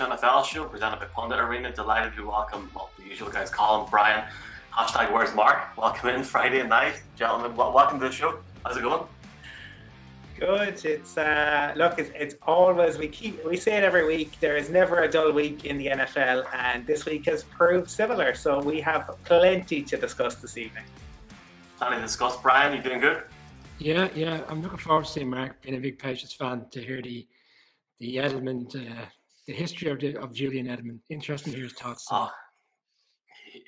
Irish NFL show presented by Pundit Arena. Delighted to welcome well, the usual guys, Colin, Brian, hashtag Where's Mark. Welcome in Friday night, gentlemen. welcome to the show. How's it going? Good. It's uh, look, it's, it's always we keep we say it every week. There is never a dull week in the NFL, and this week has proved similar. So we have plenty to discuss this evening. Plenty to discuss. Brian, you doing good? Yeah, yeah. I'm looking forward to seeing Mark, being a big Patriots fan, to hear the the Edelman, uh, the history of, of Julian Edelman. Interesting to hear his thoughts. Oh,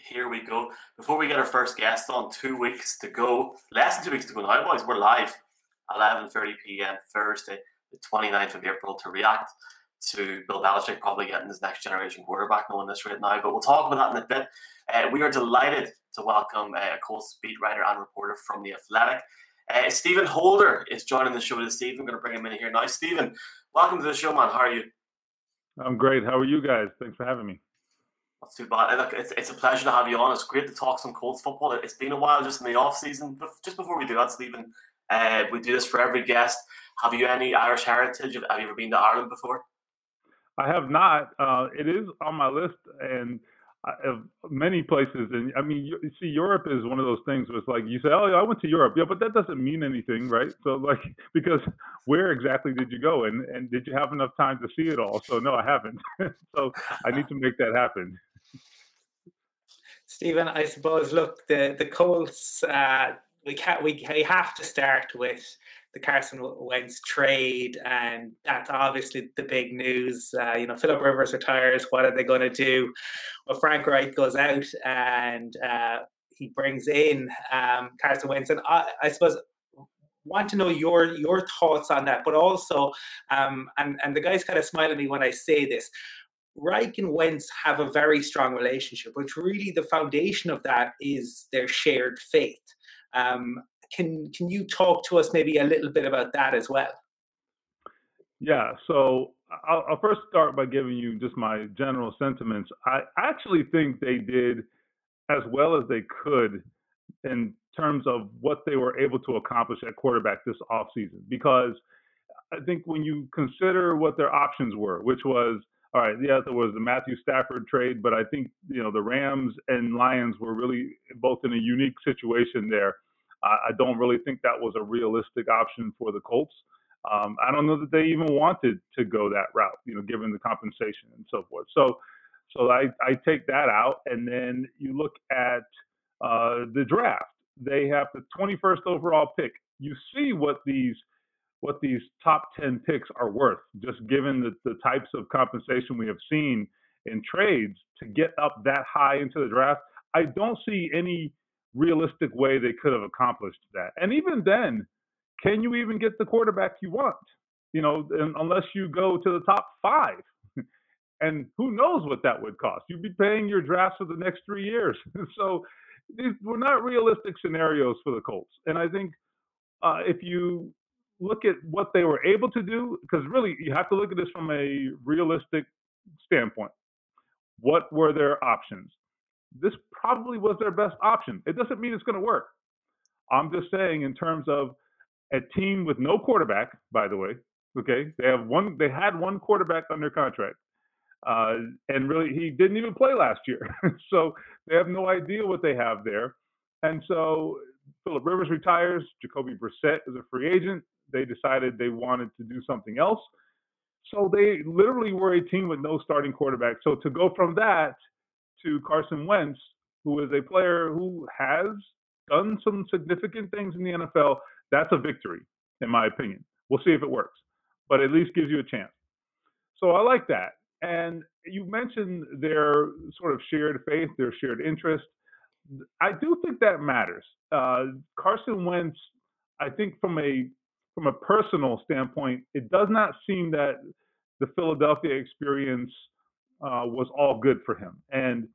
here we go. Before we get our first guest on, two weeks to go. Less than two weeks to go now, boys. We're live. 11.30 p.m. Thursday, the 29th of April, to react to Bill Belichick probably getting his next generation quarterback knowing this right now. But we'll talk about that in a bit. Uh, we are delighted to welcome uh, a Colts beat writer and reporter from The Athletic. Uh, Stephen Holder is joining the show this evening. I'm going to bring him in here now. Stephen, welcome to the show, man. How are you? I'm great. How are you guys? Thanks for having me. Not too bad. Look, it's, it's a pleasure to have you on. It's great to talk some Colts football. It's been a while just in the off season. But just before we do that, Stephen, uh, we do this for every guest. Have you any Irish heritage? Have you ever been to Ireland before? I have not. Uh, it is on my list, and of many places. And I mean, you, see, Europe is one of those things where it's like you say, "Oh, I went to Europe," yeah, but that doesn't mean anything, right? So, like, because where exactly did you go, and and did you have enough time to see it all? So, no, I haven't. so, I need to make that happen. Stephen, I suppose. Look, the the Colts. Uh, we can't. We, we have to start with the Carson Wentz trade, and that's obviously the big news. Uh, you know, Philip Rivers retires. What are they going to do? Well, Frank Reich goes out and uh, he brings in um, Carson Wentz, and I, I, suppose want to know your your thoughts on that, but also, um, and and the guys kind of smile at me when I say this. Reich and Wentz have a very strong relationship, which really the foundation of that is their shared faith. Um, can can you talk to us maybe a little bit about that as well? Yeah, so I'll, I'll first start by giving you just my general sentiments. I actually think they did as well as they could in terms of what they were able to accomplish at quarterback this offseason because I think when you consider what their options were, which was all right, yeah, there was the Matthew Stafford trade, but I think you know the Rams and Lions were really both in a unique situation there. I, I don't really think that was a realistic option for the Colts. Um, I don't know that they even wanted to go that route, you know, given the compensation and so forth. So, so I, I take that out, and then you look at uh, the draft. They have the 21st overall pick. You see what these what these top 10 picks are worth, just given the, the types of compensation we have seen in trades to get up that high into the draft. I don't see any realistic way they could have accomplished that. And even then, can you even get the quarterback you want? You know, unless you go to the top five. and who knows what that would cost? You'd be paying your drafts for the next three years. so these were not realistic scenarios for the Colts. And I think uh, if you look at what they were able to do, because really you have to look at this from a realistic standpoint. What were their options? This probably was their best option. It doesn't mean it's going to work. I'm just saying, in terms of a team with no quarterback, by the way, okay, they have one, they had one quarterback under contract. Uh, and really, he didn't even play last year. so they have no idea what they have there. And so Philip Rivers retires. Jacoby Brissett is a free agent. They decided they wanted to do something else. So they literally were a team with no starting quarterback. So to go from that to Carson Wentz, who is a player who has done some significant things in the NFL, that's a victory, in my opinion. We'll see if it works, but at least gives you a chance. So I like that. And you mentioned their sort of shared faith, their shared interest. I do think that matters. Uh, Carson Wentz, I think from a from a personal standpoint, it does not seem that the Philadelphia experience uh, was all good for him. And,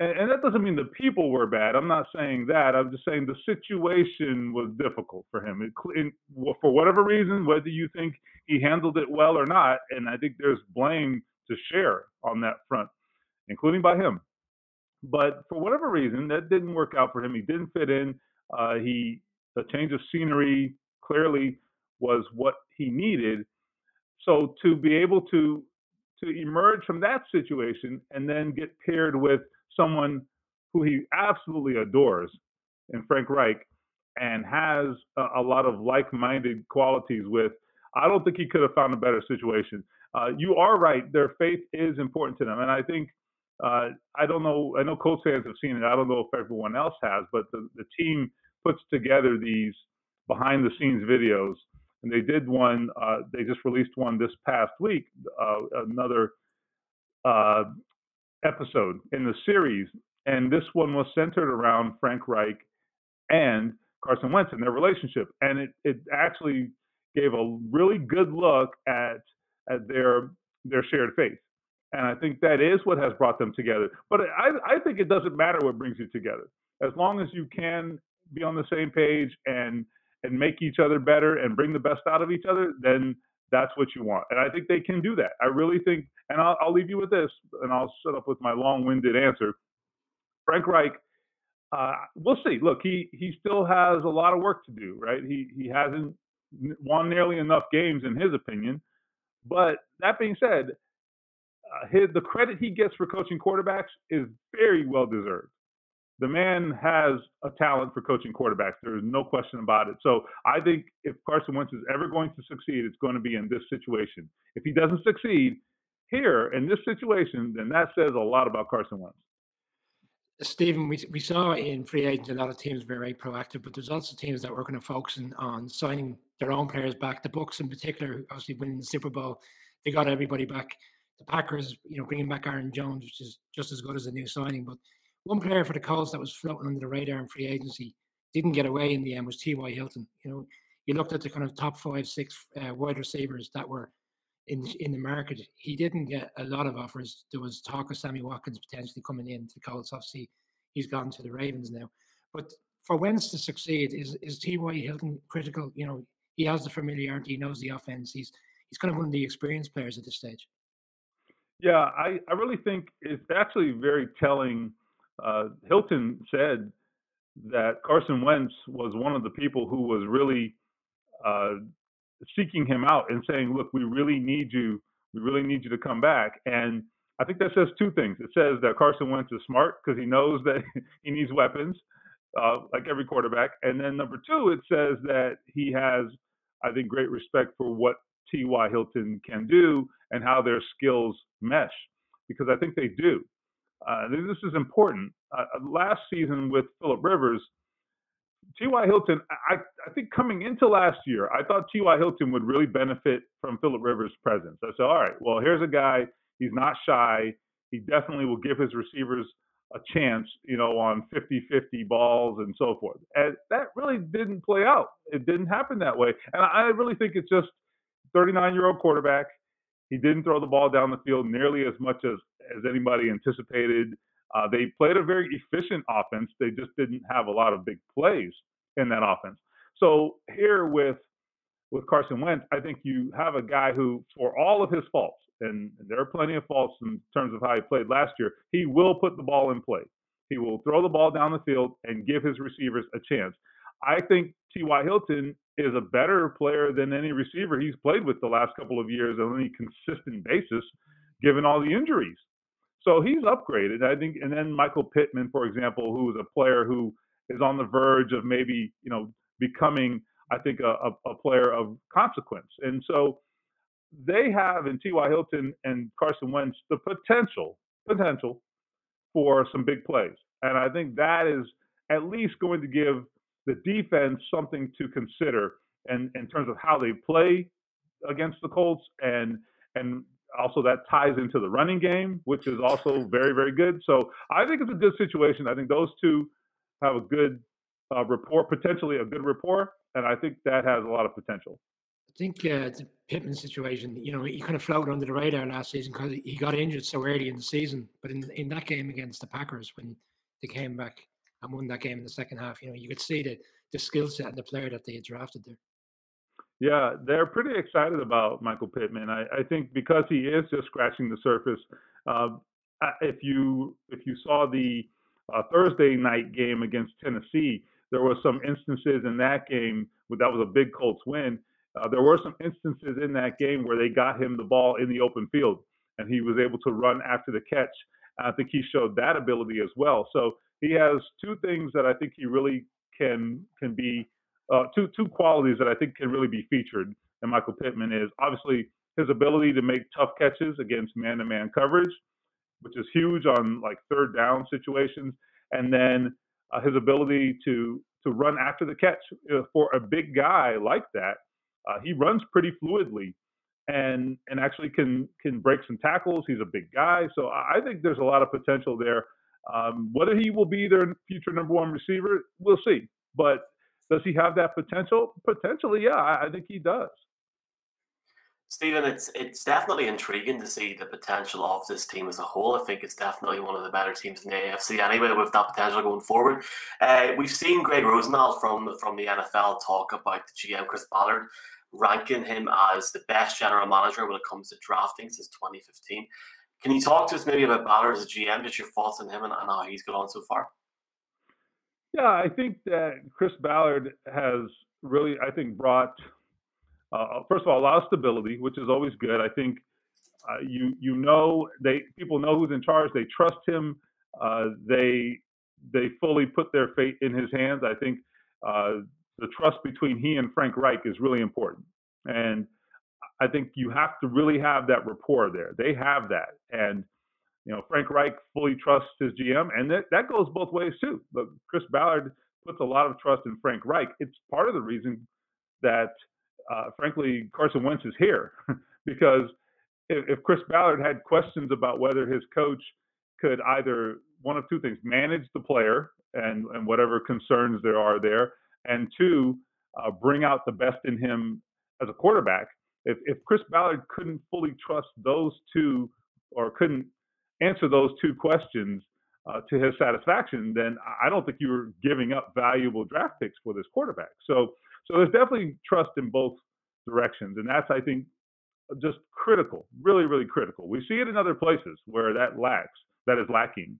and and that doesn't mean the people were bad. I'm not saying that. I'm just saying the situation was difficult for him. It, for whatever reason, whether you think he handled it well or not, and I think there's blame to share on that front, including by him. But for whatever reason, that didn't work out for him. He didn't fit in. Uh, he a change of scenery clearly was what he needed. So to be able to to emerge from that situation and then get paired with someone who he absolutely adores in Frank Reich and has a, a lot of like-minded qualities with. I don't think he could have found a better situation. Uh, you are right; their faith is important to them, and I think uh, I don't know. I know Colts fans have seen it. I don't know if everyone else has, but the, the team puts together these behind-the-scenes videos, and they did one. Uh, they just released one this past week. Uh, another uh, episode in the series, and this one was centered around Frank Reich and Carson Wentz and their relationship, and it it actually gave a really good look at at their their shared faith. And I think that is what has brought them together. But I, I think it doesn't matter what brings you together. As long as you can be on the same page and and make each other better and bring the best out of each other, then that's what you want. And I think they can do that. I really think, and I'll, I'll leave you with this, and I'll shut up with my long-winded answer. Frank Reich, uh, we'll see. Look, he he still has a lot of work to do, right? He he hasn't won nearly enough games in his opinion. But that being said, uh, his, the credit he gets for coaching quarterbacks is very well deserved. The man has a talent for coaching quarterbacks. There is no question about it. So I think if Carson Wentz is ever going to succeed, it's going to be in this situation. If he doesn't succeed here in this situation, then that says a lot about Carson Wentz. Stephen, we, we saw in free agents a lot of teams very proactive, but there's also teams that were kind of focusing on signing their own players back. The Bucks, in particular, obviously winning the Super Bowl, they got everybody back. The Packers, you know, bringing back Aaron Jones, which is just as good as a new signing. But one player for the Colts that was floating under the radar in free agency didn't get away in the end was T.Y. Hilton. You know, you looked at the kind of top five, six uh, wide receivers that were in in the market. He didn't get a lot of offers. There was talk of Sammy Watkins potentially coming in to the Colts. Obviously, he's gone to the Ravens now. But for Wentz to succeed, is is T.Y. Hilton critical? You know, he has the familiarity, he knows the offense. He's he's kind of one of the experienced players at this stage. Yeah, I, I really think it's actually very telling. Uh, Hilton said that Carson Wentz was one of the people who was really uh, seeking him out and saying, "Look, we really need you. We really need you to come back." And I think that says two things. It says that Carson Wentz is smart because he knows that he needs weapons, uh, like every quarterback. And then number two, it says that he has, I think, great respect for what T.Y. Hilton can do and how their skills mesh, because I think they do. Uh, this is important. Uh, last season with Philip Rivers, T.Y. Hilton, I, I think coming into last year, I thought T.Y. Hilton would really benefit from Philip Rivers' presence. I said, all right, well, here's a guy, he's not shy. He definitely will give his receivers a chance, you know, on 50 50 balls and so forth. And that really didn't play out. It didn't happen that way. And I really think it's just 39 year old quarterback. He didn't throw the ball down the field nearly as much as, as anybody anticipated. Uh, they played a very efficient offense. They just didn't have a lot of big plays in that offense. So here with with Carson Wentz, I think you have a guy who, for all of his faults, and there are plenty of faults in terms of how he played last year, he will put the ball in play. He will throw the ball down the field and give his receivers a chance. I think T.Y. Hilton is a better player than any receiver he's played with the last couple of years on any consistent basis, given all the injuries. So he's upgraded, I think. And then Michael Pittman, for example, who is a player who is on the verge of maybe, you know, becoming, I think, a, a player of consequence. And so they have in T.Y. Hilton and Carson Wentz the potential, potential for some big plays. And I think that is at least going to give the defense something to consider and in terms of how they play against the Colts and and also that ties into the running game, which is also very, very good. So I think it's a good situation. I think those two have a good uh, rapport, potentially a good rapport, and I think that has a lot of potential. I think uh, the Pittman situation, you know, he kind of floated under the radar last season because he got injured so early in the season. But in in that game against the Packers, when they came back and won that game in the second half, you know, you could see the the skill set and the player that they had drafted there. Yeah, they're pretty excited about Michael Pittman. I, I think because he is just scratching the surface. Uh, if you if you saw the uh, Thursday night game against Tennessee, there were some instances in that game that was a big Colts win. Uh, there were some instances in that game where they got him the ball in the open field, and he was able to run after the catch. I think he showed that ability as well. So he has two things that I think he really can can be uh, two two qualities that I think can really be featured in Michael Pittman is obviously his ability to make tough catches against man-to-man coverage, which is huge on like third down situations, and then uh, his ability to to run after the catch uh, for a big guy like that. Uh, he runs pretty fluidly, and and actually can can break some tackles. He's a big guy, so I think there's a lot of potential there. Um, whether he will be their future number one receiver, we'll see. But does he have that potential? Potentially, yeah, I, I think he does. Stephen, it's it's definitely intriguing to see the potential of this team as a whole. I think it's definitely one of the better teams in the AFC anyway, with that potential going forward. Uh, we've seen Gregg Rosenthal from from the NFL talk about the GM Chris Ballard, ranking him as the best general manager when it comes to drafting since 2015. Can you talk to us maybe about Ballard as a GM, just your thoughts on him and, and how he's got on so far? Yeah, I think that Chris Ballard has really, I think, brought uh, first of all a lot of stability, which is always good. I think uh, you you know they people know who's in charge. They trust him. Uh, they they fully put their fate in his hands. I think uh, the trust between he and Frank Reich is really important, and I think you have to really have that rapport there. They have that, and you know, Frank Reich fully trusts his GM, and that, that goes both ways too. But Chris Ballard puts a lot of trust in Frank Reich. It's part of the reason that, uh, frankly, Carson Wentz is here, because if, if Chris Ballard had questions about whether his coach could either one of two things manage the player and, and whatever concerns there are there, and two, uh, bring out the best in him as a quarterback. If, if Chris Ballard couldn't fully trust those two or couldn't answer those two questions uh, to his satisfaction, then I don't think you're giving up valuable draft picks for this quarterback. So, so there's definitely trust in both directions, and that's I think just critical, really, really critical. We see it in other places where that lacks, that is lacking,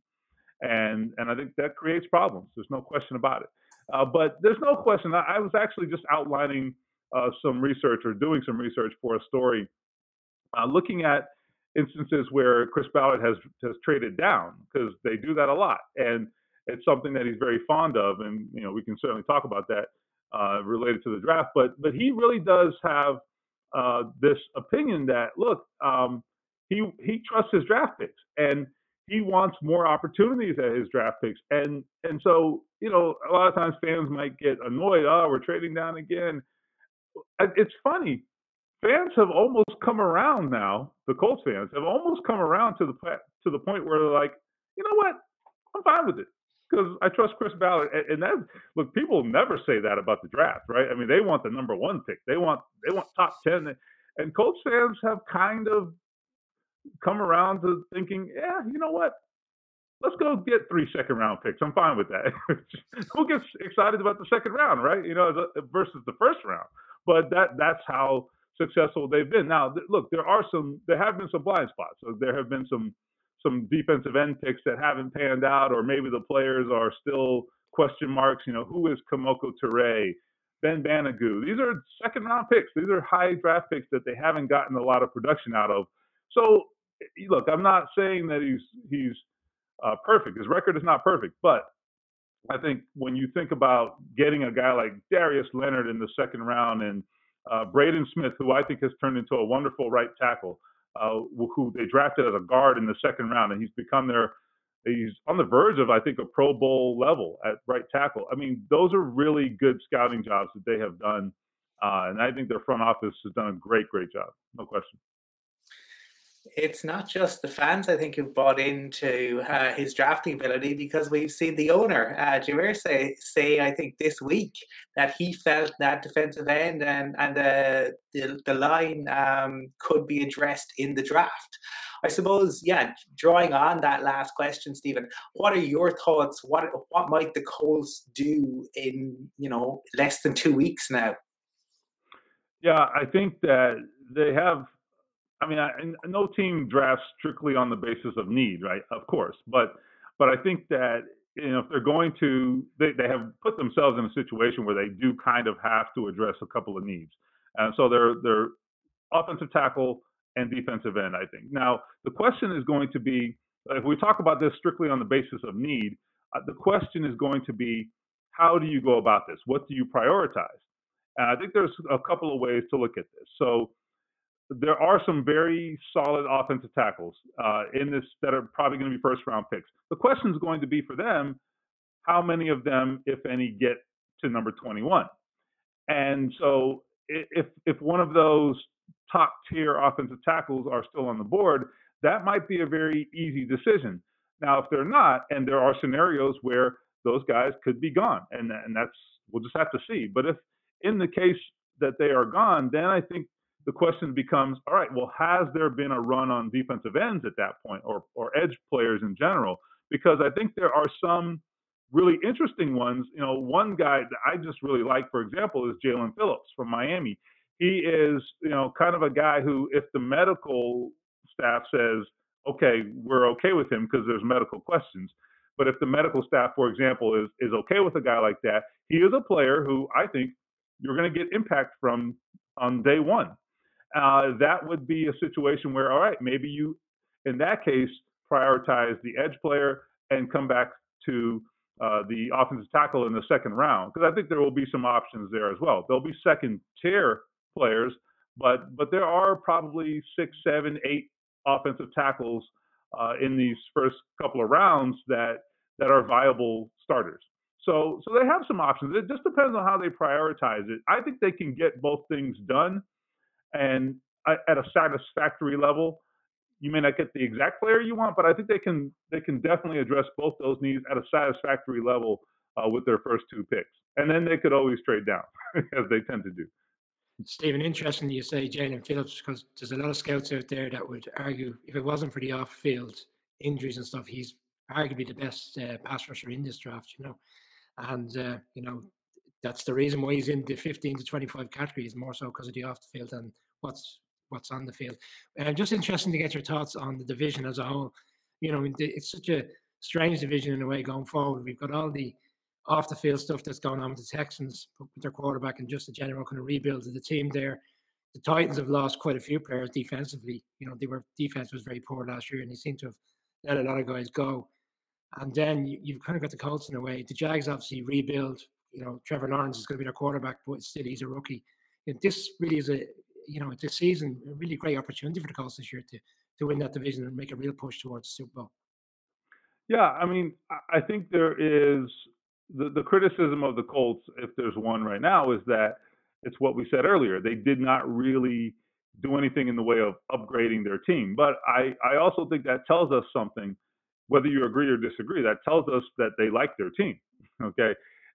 and and I think that creates problems. There's no question about it. Uh, but there's no question. I, I was actually just outlining uh, some research or doing some research for a story, uh, looking at instances where Chris Ballard has has traded down because they do that a lot, and it's something that he's very fond of, and you know we can certainly talk about that uh, related to the draft. But but he really does have uh, this opinion that look, um, he he trusts his draft picks, and he wants more opportunities at his draft picks, and and so you know a lot of times fans might get annoyed. Oh, we're trading down again. It's funny fans have almost come around now. The Colts fans have almost come around to the to the point where they're like, you know what, I'm fine with it because I trust Chris Ballard. And, that look, people never say that about the draft, right? I mean, they want the number one pick. They want they want top ten. And Colts fans have kind of come around to thinking, yeah, you know what? Let's go get three second round picks. I'm fine with that. Who gets excited about the second round, right? You know, versus the first round. But that that's how successful they've been. Now, th- look, there are some, there have been some blind spots. So there have been some some defensive end picks that haven't panned out, or maybe the players are still question marks. You know, who is Kemoko Turay, Ben Banogu? These are second round picks. These are high draft picks that they haven't gotten a lot of production out of. So, look, I'm not saying that he's he's uh, perfect. His record is not perfect, but I think when you think about getting a guy like Darius Leonard in the second round and uh, Braden Smith, who I think has turned into a wonderful right tackle, uh, who they drafted as a guard in the second round, and he's become their he's on the verge of I think a Pro Bowl level at right tackle. I mean, those are really good scouting jobs that they have done, uh, and I think their front office has done a great, great job, no question it's not just the fans, I think, who've bought into uh, his drafting ability because we've seen the owner, uh, say, say, I think this week, that he felt that defensive end and, and the, the, the line um, could be addressed in the draft. I suppose, yeah, drawing on that last question, Stephen, what are your thoughts? What what might the Colts do in, you know, less than two weeks now? Yeah, I think that they have I mean, I, no team drafts strictly on the basis of need, right? Of course, but but I think that you know if they're going to, they, they have put themselves in a situation where they do kind of have to address a couple of needs, and so they're they're offensive tackle and defensive end. I think. Now the question is going to be if we talk about this strictly on the basis of need, uh, the question is going to be how do you go about this? What do you prioritize? And I think there's a couple of ways to look at this. So there are some very solid offensive tackles uh, in this that are probably going to be first round picks. The question is going to be for them, how many of them, if any, get to number 21? And so if if one of those top tier offensive tackles are still on the board, that might be a very easy decision. Now, if they're not, and there are scenarios where those guys could be gone, and and that's we'll just have to see. But if in the case that they are gone, then I think the question becomes, all right, well, has there been a run on defensive ends at that point, or or edge players in general? Because I think there are some really interesting ones. You know, one guy that I just really like, for example, is Jaelan Phillips from Miami. He is, you know, kind of a guy who, if the medical staff says, okay, we're okay with him because there's medical questions. But if the medical staff, for example, is is okay with a guy like that, he is a player who I think you're going to get impact from on day one. Uh, that would be a situation where, all right, maybe you, in that case, prioritize the edge player and come back to uh, the offensive tackle in the second round because I think there will be some options there as well. There'll be second tier players, but but there are probably six, seven, eight offensive tackles uh, in these first couple of rounds that that are viable starters. So so they have some options. It just depends on how they prioritize it. I think they can get both things done, and at a satisfactory level. You may not get the exact player you want, but I think they can they can definitely address both those needs at a satisfactory level uh, with their first two picks, and then they could always trade down as they tend to do. Stephen, interesting you say Jaelan Phillips because there's a lot of scouts out there that would argue if it wasn't for the off-field injuries and stuff, he's arguably the best uh, pass rusher in this draft. You know, and uh, you know that's the reason why he's in the 15 to 25 category is more so because of the off the field and what's what's on the field. And uh, just interesting to get your thoughts on the division as a whole. You know, it's such a strange division in a way going forward. We've got all the off the field stuff that's going on with the Texans, with their quarterback and just the general kind of rebuild of the team there. The Titans have lost quite a few players defensively. You know, they were defense was very poor last year, and they seem to have let a lot of guys go. And then you, have kind of got the Colts in a way. The Jags obviously rebuild. You know, Trevor Lawrence is going to be their quarterback, but still he's a rookie. And this really is a, you know, this season a really great opportunity for the Colts this year to to win that division and make a real push towards the Super Bowl. Yeah, I mean, I think there is the, the criticism of the Colts, if there's one right now, is that it's what we said earlier. They did not really do anything in the way of upgrading their team. But I, I also think that tells us something, whether you agree or disagree, that tells us that they like their team. Okay.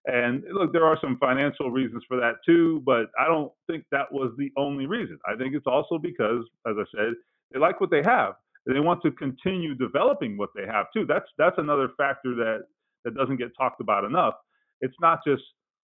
And look, there are some financial reasons for that too, but I don't think that was the only reason. I think it's also because, as I said, they like what they have. They want to continue developing what they have too. That's that's another factor that that doesn't get talked about enough. It's not just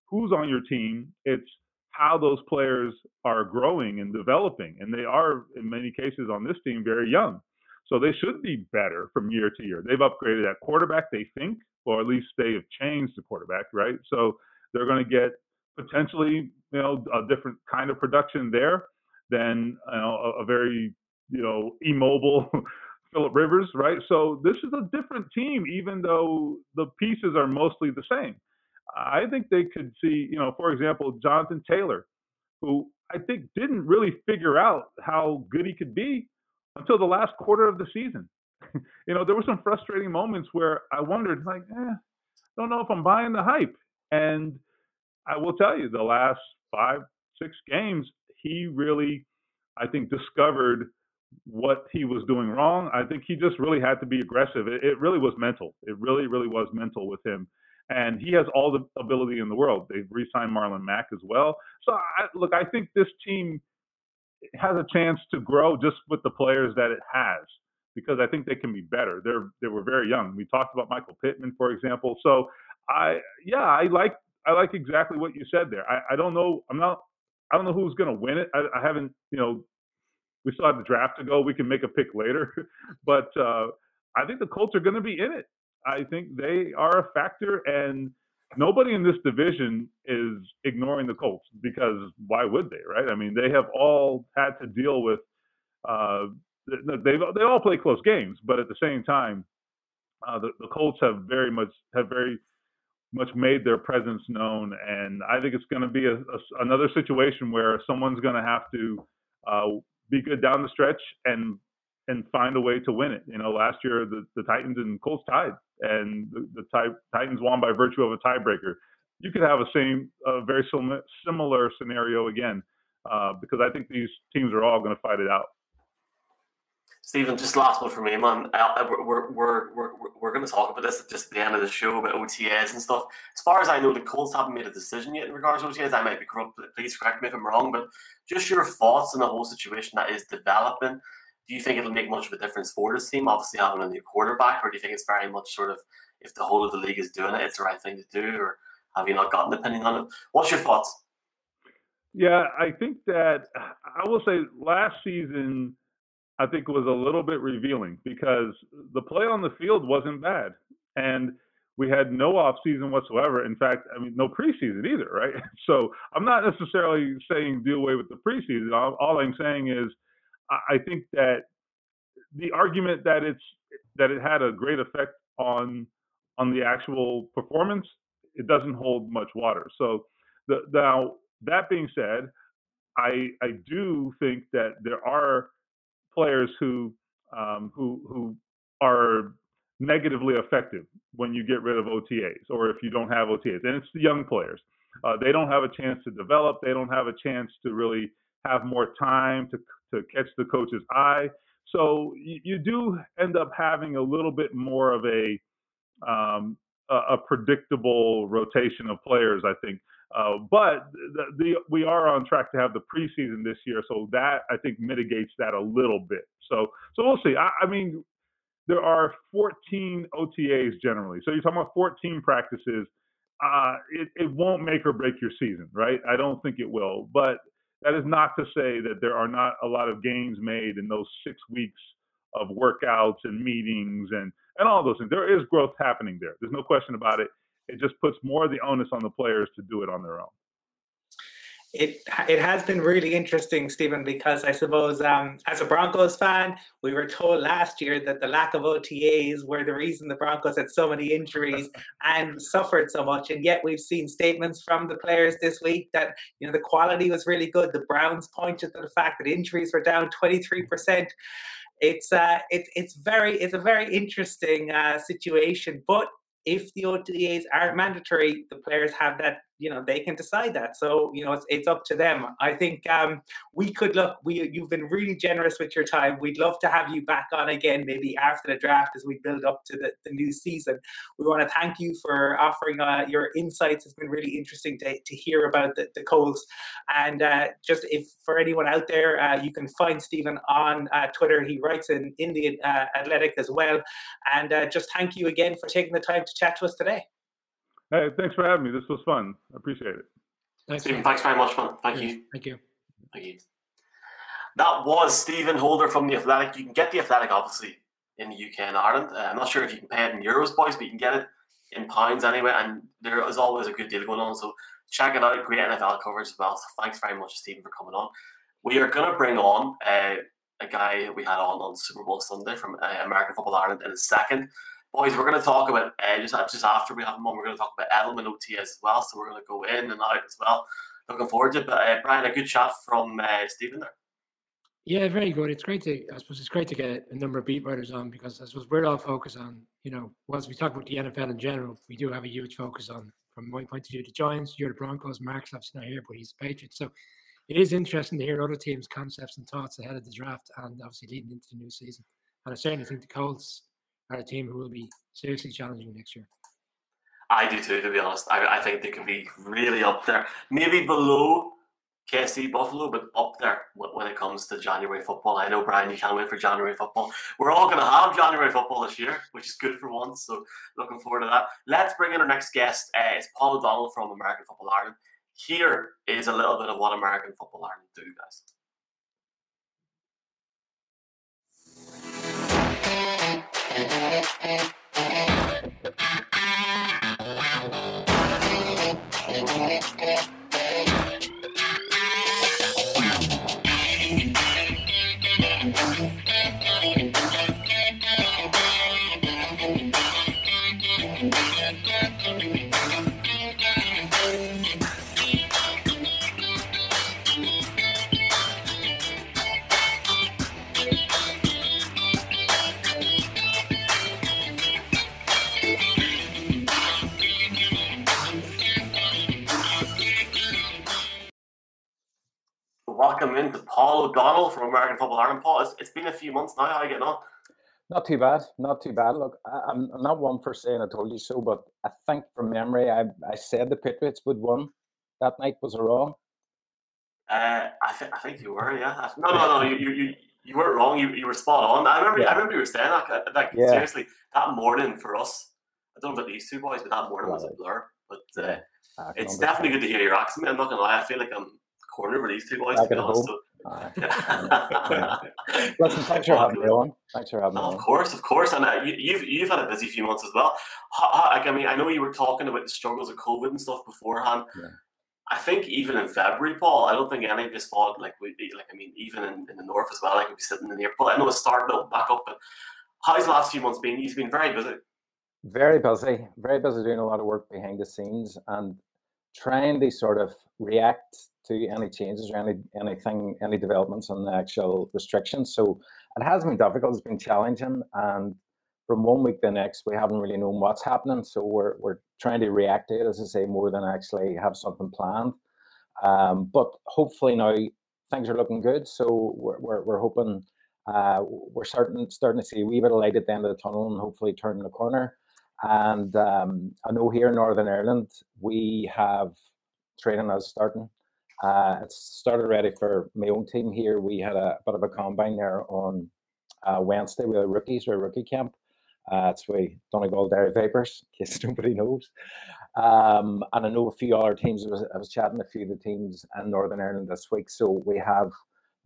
who's on your team, it's how those players are growing and developing. And they are, in many cases, on this team, very young. So they should be better from year to year. They've upgraded that quarterback, they think, or at least they have changed the quarterback, right? So they're going to get potentially, you know, a different kind of production there than you know, a, a very, you know, immobile Philip Rivers, right? So this is a different team, even though the pieces are mostly the same. I think they could see, you know, for example, Jonathan Taylor, who I think didn't really figure out how good he could be until the last quarter of the season. you know, there were some frustrating moments where I wondered, like, eh, don't know if I'm buying the hype. And I will tell you, the last five, six games, he really, I think, discovered what he was doing wrong. I think he just really had to be aggressive. It, it, really was mental. It really, really was mental with him. And he has all the ability in the world. They've re signed Marlon Mack as well. So, I, look, I think this team has a chance to grow just with the players that it has because I think they can be better. They're they were very young. We talked about Michael Pittman, for example. So I yeah, I like I like exactly what you said there. I, I don't know. I'm not. I don't know who's to win it. I, I haven't you know we still have the draft to go. We can make a pick later, but uh, I think the Colts are to be in it. I think they are a factor, and nobody in this division is ignoring the Colts because why would they, right? I mean, they have all had to deal with uh, they they all play close games, but at the same time, uh, the, the Colts have very much have very much made their presence known, and I think it's going to be a, a, another situation where someone's going to have to uh, be good down the stretch and and find a way to win it. You know, last year the, the Titans and Colts tied, and the, the tie, Titans won by virtue of a tiebreaker. You could have a same, a very similar scenario again, uh, because I think these teams are all going to fight it out. Stephen, just last one for me, man. we're, we're, we're, we're, we're going to talk about this at just the end of the show about OTAs and stuff. As far as I know, the Colts haven't made a decision yet in regards to OTAs. I might be corrupt. Please correct me if I'm wrong, but just your thoughts on the whole situation that is developing. Do you think it'll make much of a difference for this team, obviously having a new quarterback, or do you think it's very much sort of if the whole of the league is doing it, it's the right thing to do, or have you not gotten an on it? What's your thoughts? Yeah, I think that I will say last season I think was a little bit revealing because the play on the field wasn't bad. And we had no off season whatsoever. In fact, I mean, no preseason either, right? So I'm not necessarily saying do away with the preseason. All I'm saying is I think that the argument that it's that it had a great effect on on the actual performance, it doesn't hold much water. So the, now that being said, I I do think that there are players who um, who who are negatively affected when you get rid of OTAs or if you don't have OTAs, and it's the young players. Uh, they don't have a chance to develop. They don't have a chance to really have more time to to catch the coach's eye. So you, you do end up having a little bit more of a um, a, a predictable rotation of players, I think, uh, but the, the, we are on track to have the preseason this year, so that I think mitigates that a little bit. So so we'll see. I, I mean, there are 14 OTAs generally, so you're talking about 14 practices. Uh, it, it won't make or break your season, right? I don't think it will, but that is not to say that there are not a lot of gains made in those six weeks of workouts and meetings and and all those things. There is growth happening there. There's no question about it it just puts more of the onus on the players to do it on their own. It it has been really interesting, Stephen, because I suppose um, as a Broncos fan, we were told last year that the lack of OTAs were the reason the Broncos had so many injuries and suffered so much, and yet we've seen statements from the players this week that you know the quality was really good. The Browns pointed to the fact that injuries were down twenty three percent it's uh, it, it's very it's a very interesting uh, situation. But if the OTAs aren't mandatory, the players have that you know they can decide that. So you know it's, it's up to them. I think um, we could look we you've been really generous with your time. We'd love to have you back on again maybe after the draft as we build up to the, the new season. We want to thank you for offering uh, your insights. It's been really interesting to, to hear about the, the Colts and uh, just if for anyone out there uh, you can find Stephen on uh, Twitter. He writes in in the uh, Athletic as well. And uh, just thank you again for taking the time to chat to us today Hey, thanks for having me. This was fun. I appreciate it. Thanks, Stephen. Thanks very much, man. Thank you. Thank you. Thank you. That was Stephen Holder from the Athletic. You can get the Athletic obviously in the UK and Ireland. Uh, I'm not sure if you can pay it in euros, boys, but you can get it in pounds anyway. And there is always a good deal going on. So check it out. Great NFL coverage as well. So thanks very much, Stephen, for coming on. We are going to bring on uh, a guy we had on on Super Bowl Sunday from uh, American Football Ireland in a second. Boys, we're going to talk about uh, just, just after we have him on, we're going to talk about Edelman OTAs as well. So we're going to go in and out as well. Looking forward to it. But uh, Brian, a good chat from uh, Stephen there. Yeah, very good. It's great to, I suppose, it's great to get a number of beat writers on because I suppose we're all focused on, you know, once we talk about the NFL in general, we do have a huge focus on, from my point of view, the Giants, you're the Broncos, Mark's obviously not here, but he's a Patriot. So it is interesting to hear other teams' concepts and thoughts ahead of the draft and obviously leading into the new season. And I certainly think the Colts are a team who will be seriously challenging next year. I do too, to be honest. I, I think they could be really up there, maybe below KC Buffalo, but up there when it comes to January football. I know, Brian, you can't wait for January football. We're all going to have January football this year, which is good for once. So, looking forward to that. Let's bring in our next guest. Uh, it's Paul O'Donnell from American Football Ireland. Here is a little bit of what American Football Ireland do, guys. Thank you. Months now. How are you getting on? Not too bad. Not too bad. Look, I, am not one for saying I told you so, but I think from memory, I I said the Patriots would win that night. Was I wrong? Uh, I think I think you were. Yeah. No, no, no. You you you weren't wrong. You, you were spot on. I remember. Yeah. I remember you were saying that. Like yeah. seriously, that morning for us. I don't know about these two boys, but that morning right. was a blur. But uh, yeah, it's definitely good to hear your accent. I'm not gonna lie. I feel like I'm cornered with these two boys. to be honest. So, Listen, thanks for having me on. Thanks for having me on. Of course, of course, and uh, you, have you've, you've had a busy few months as well. like, I mean, I know you were talking about the struggles of COVID and stuff beforehand. Yeah. I think even in February, Paul, I don't think any of us thought like we like. I mean, even in, in the north as well, like we'd be sitting in the airport. I know it's started up back up, but how's the last few months been? You've been very busy. Very busy, very busy doing a lot of work behind the scenes and trying to sort of react to any changes or any anything, any developments on the actual restrictions. So it has been difficult. It's been challenging, and from one week to the next, we haven't really known what's happening. So we're we're trying to react to it, as I say, more than actually have something planned. Um, but hopefully now things are looking good. So we're we're, we're hoping uh, we're starting starting to see a wee bit of light at the end of the tunnel, and hopefully turning the corner. And um, I know here in Northern Ireland we have training as starting. Uh, it's started ready for my own team here. We had a bit of a combine there on uh, Wednesday with the rookies or rookie camp. Uh, it's with Donegal Derry Vipers, in case nobody knows. Um, and I know a few other teams. I was, I was chatting a few of the teams in Northern Ireland this week. So we have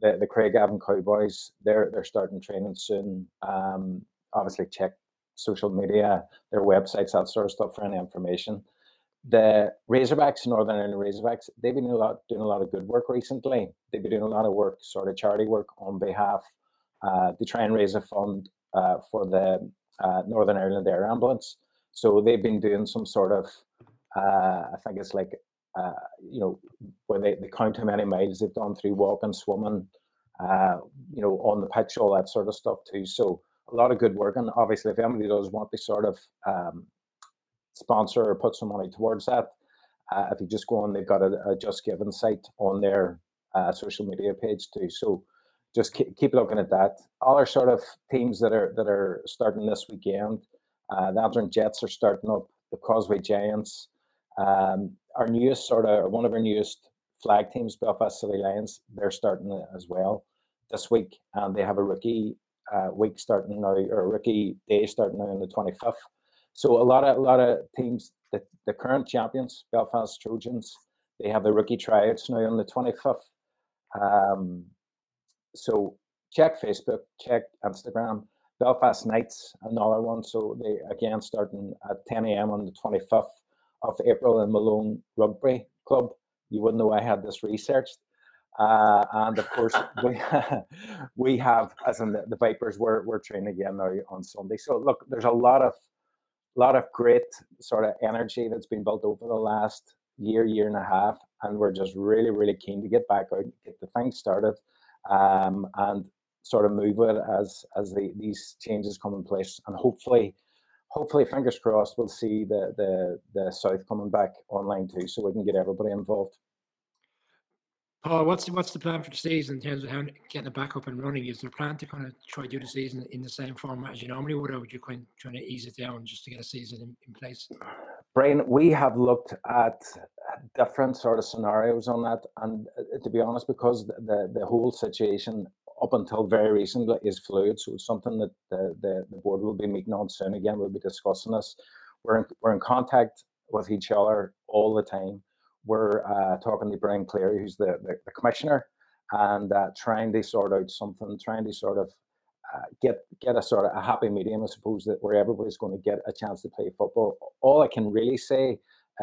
the, the Craigavon Cowboys. They're they're starting training soon. Um, obviously, check social media, their websites, that sort of stuff for any information the Razorbacks, Northern Ireland Razorbacks, they've been a lot doing a lot of good work recently. They've been doing a lot of work, sort of charity work on behalf uh, to try and raise a fund uh, for the uh, Northern Ireland Air Ambulance. So they've been doing some sort of, uh, I think it's like, uh, you know, where they, they count how many miles they've done through walking, swimming, uh, you know, on the pitch, all that sort of stuff too. So a lot of good work. And obviously, if anybody does want to sort of um, sponsor or put some money towards that. Uh, if you just go on, they've got a, a Just Giving site on their uh, social media page too. So just keep, keep looking at that. Our sort of teams that are that are starting this weekend. Uh, the Aberdeen Jets are starting up. The Causeway Giants. Um, our newest sort of one of our newest flag teams, Belfast City Lions, they're starting as well this week, and they have a rookie uh, week starting now, or rookie day starting now on the twenty fifth. So a lot of a lot of teams, the, the current champions, Belfast Trojans, they have the rookie tryouts now on the 25th. Um, so check Facebook, check Instagram. Belfast Knights, another one. So they again starting at 10 a.m. on the 25th of April in Malone Rugby Club. You wouldn't know I had this researched. Uh, and of course, we, we have, as in the, the Vipers, we're, we're training again now on Sunday. So look, there's a lot of lot of great sort of energy that's been built over the last year, year and a half, and we're just really, really keen to get back out, get the thing started, um, and sort of move it as as the, these changes come in place, and hopefully, hopefully, fingers crossed, we'll see the the the south coming back online too, so we can get everybody involved. Paul, what's the, what's the plan for the season in terms of how getting it back up and running? Is there a plan to kind of try to do the season in the same format as you normally would, or would you kind of trying to ease it down just to get a season in, in place? Brian, we have looked at different sort of scenarios on that, and uh, to be honest, because the, the, the whole situation up until very recently is fluid, so it's something that the, the, the board will be meeting on soon. Again, we'll be discussing this. We're in, we're in contact with each other all the time we're uh, talking to Brian Cleary, who's the, the, the commissioner, and uh, trying to sort out something, trying to sort of uh, get get a sort of a happy medium, I suppose, that where everybody's going to get a chance to play football. All I can really say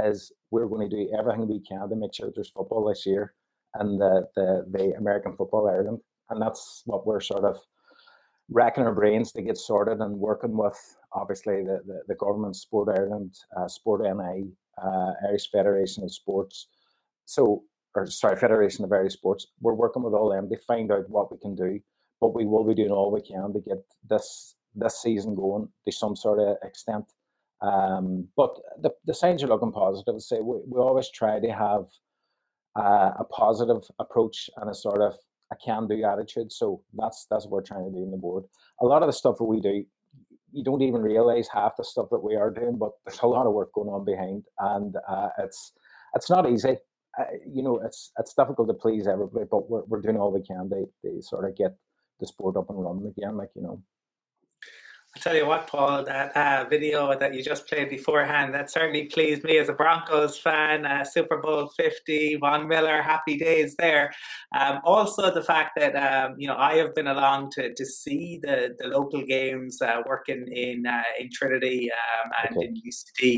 is we're going to do everything we can to make sure there's football this year and the the, the American Football Ireland, and that's what we're sort of racking our brains to get sorted and working with obviously the, the, the government, Sport Ireland, uh, Sport NI, uh, Irish Federation of Sports. So, or sorry, Federation of Irish Sports. We're working with all them to find out what we can do, but we will be doing all we can to get this this season going to some sort of extent. Um, but the, the signs are looking positive. Say we, we always try to have uh, a positive approach and a sort of a can-do attitude. So that's that's what we're trying to do in the board. A lot of the stuff that we do, you don't even realize half the stuff that we are doing, but there's a lot of work going on behind, and uh, it's it's not easy. Uh, you know, it's it's difficult to please everybody, but we're we're doing all we can to, to sort of get the sport up and running again. Like you know. I tell you what, Paul, that uh, video that you just played beforehand, that certainly pleased me as a Broncos fan. Uh, Super Bowl 50, Von Miller, happy days there. Um, also, the fact that, um, you know, I have been along to, to see the, the local games uh, working in uh, in Trinity um, and okay. in UCD.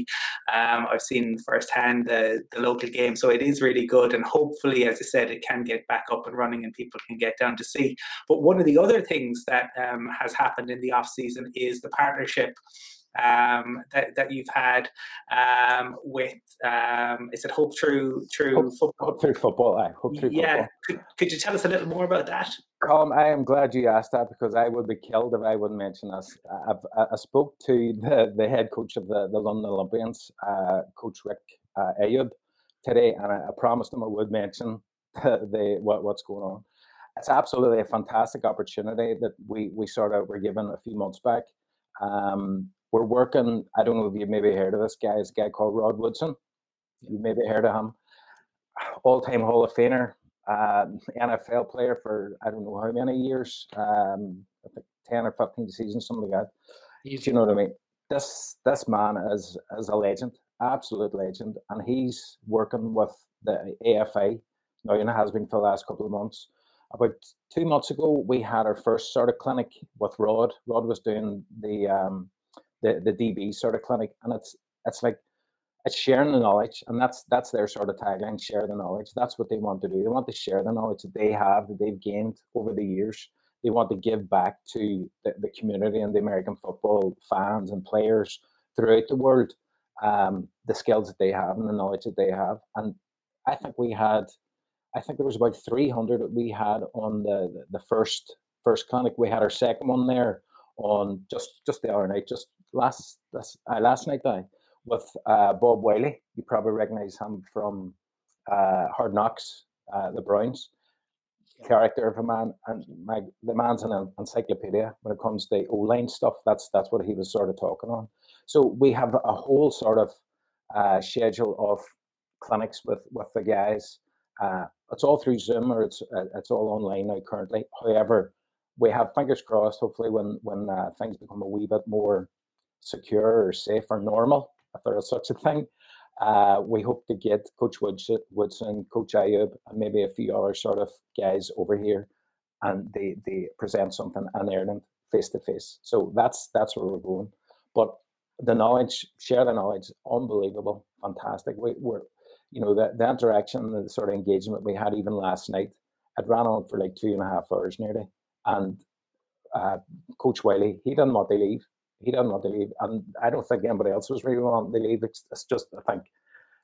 Um, I've seen firsthand the, the local game, so it is really good. And hopefully, as I said, it can get back up and running and people can get down to see. But one of the other things that um, has happened in the off season is is the partnership um, that, that you've had um, with um, is it Hope Through Through Hope, Football? Hope Through Football, aye. Hope Through yeah. Football. Could, could you tell us a little more about that? Colm, I am glad you asked that because I would be killed if I wouldn't mention this. I've, I spoke to the, the head coach of the, the London Olympians, uh, Coach Rick uh, Ayub, today, and I, I promised him I would mention the, the what, what's going on. It's absolutely a fantastic opportunity that we we sort of were given a few months back um, we're working. I don't know if you've maybe heard of this guy. It's a guy called Rod Woodson. You maybe heard of him. All-time Hall of Famer, uh, NFL player for I don't know how many years. Um, I think ten or fifteen seasons, something like that. Do you know what I mean? This this man is is a legend, absolute legend, and he's working with the AFA now, and has been for the last couple of months about two months ago, we had our first sort of clinic with Rod. Rod was doing the um, the the DB sort of clinic, and it's it's like it's sharing the knowledge, and that's that's their sort of tagline: share the knowledge. That's what they want to do. They want to share the knowledge that they have that they've gained over the years. They want to give back to the, the community and the American football fans and players throughout the world um, the skills that they have and the knowledge that they have. And I think we had I think there was about 300 that we had on the, the, first first clinic. We had our second one there on just just the other night, just last last, uh, last night I with uh, Bob Wylie. You probably recognize him from uh, Hard Knocks, uh, the Browns. Character of a man, and my the man's an encyclopedia when it comes to O line stuff. That's that's what he was sort of talking on. So we have a whole sort of uh, schedule of clinics with with the guys uh, it's all through Zoom or it's uh, it's all online now currently. However, we have fingers crossed. Hopefully, when when uh, things become a wee bit more secure or safe or normal, if there is such a thing, uh, we hope to get Coach Woodson, Coach Ayub, and maybe a few other sort of guys over here, and they they present something in Ireland face to face. So that's that's where we're going. But the knowledge, share the knowledge, unbelievable, fantastic. We, we're you know, that, that interaction, the sort of engagement we had even last night, it ran on for like two and a half hours nearly. And uh, Coach Wylie, he didn't want to leave. He didn't want to leave. And I don't think anybody else was really wanting to leave. It's, it's just, I think,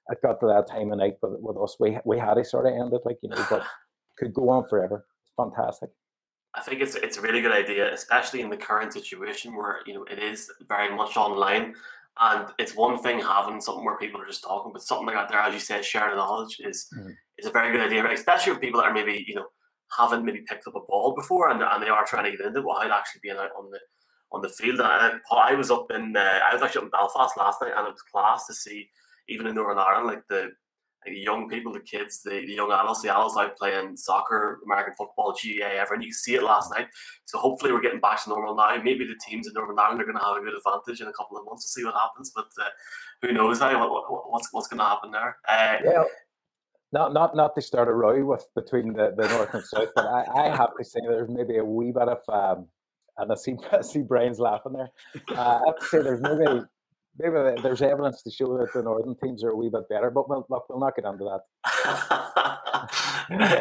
it got to that time of night with, with us. We, we had to sort of end it, like, you know, but could go on forever. It's fantastic. I think it's it's a really good idea, especially in the current situation where you know it is very much online. And it's one thing having something where people are just talking, but something like that there, as you said, sharing the knowledge is mm. is a very good idea, especially for people that are maybe you know haven't maybe picked up a ball before and, and they are trying to get into it while actually being out on the on the field. And I, I was up in uh, I was actually up in Belfast last night, and it was class to see even in Northern Ireland like the young people, the kids, the, the young adults, the adults out playing soccer, American football, GAA, ever, and you see it last night. So hopefully we're getting back to normal now. Maybe the teams in Northern Ireland are going to have a good advantage in a couple of months to see what happens. But uh, who knows now what, what, what's what's going to happen there? Uh, yeah. Not, not not to start a row with between the, the north and south, but I, I have to say there's maybe a wee bit of um, and I see I see Brian's laughing there. Uh, I have to say there's maybe maybe there's evidence to show that the northern teams are a wee bit better, but we'll look, we'll not get into that.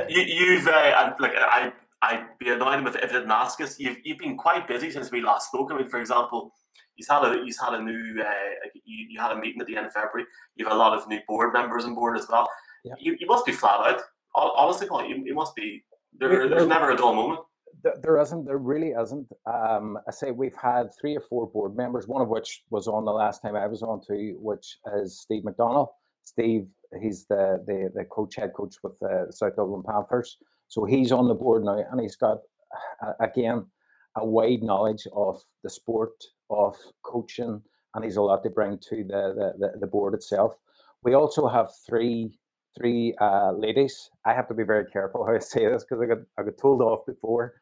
you, have uh, like I I'd be annoyed with if it didn't ask us. You've you've been quite busy since we last spoke. I mean, for example, you've had a you've had a new uh, you, you had a meeting at the end of February. You have a lot of new board members on board as well. Yeah. You, you must be flat out. Honestly, Paul, you, you must be. There, there's never a dull moment there isn't. There really isn't. Um, I say we've had three or four board members, one of which was on the last time I was on too, which is Steve McDonald. Steve, he's the, the, the coach, head coach with the South Dublin Panthers. So he's on the board now and he's got, again, a wide knowledge of the sport, of coaching, and he's a lot to bring to the, the, the board itself. We also have three three uh, ladies. I have to be very careful how I say this because I got I got told off before.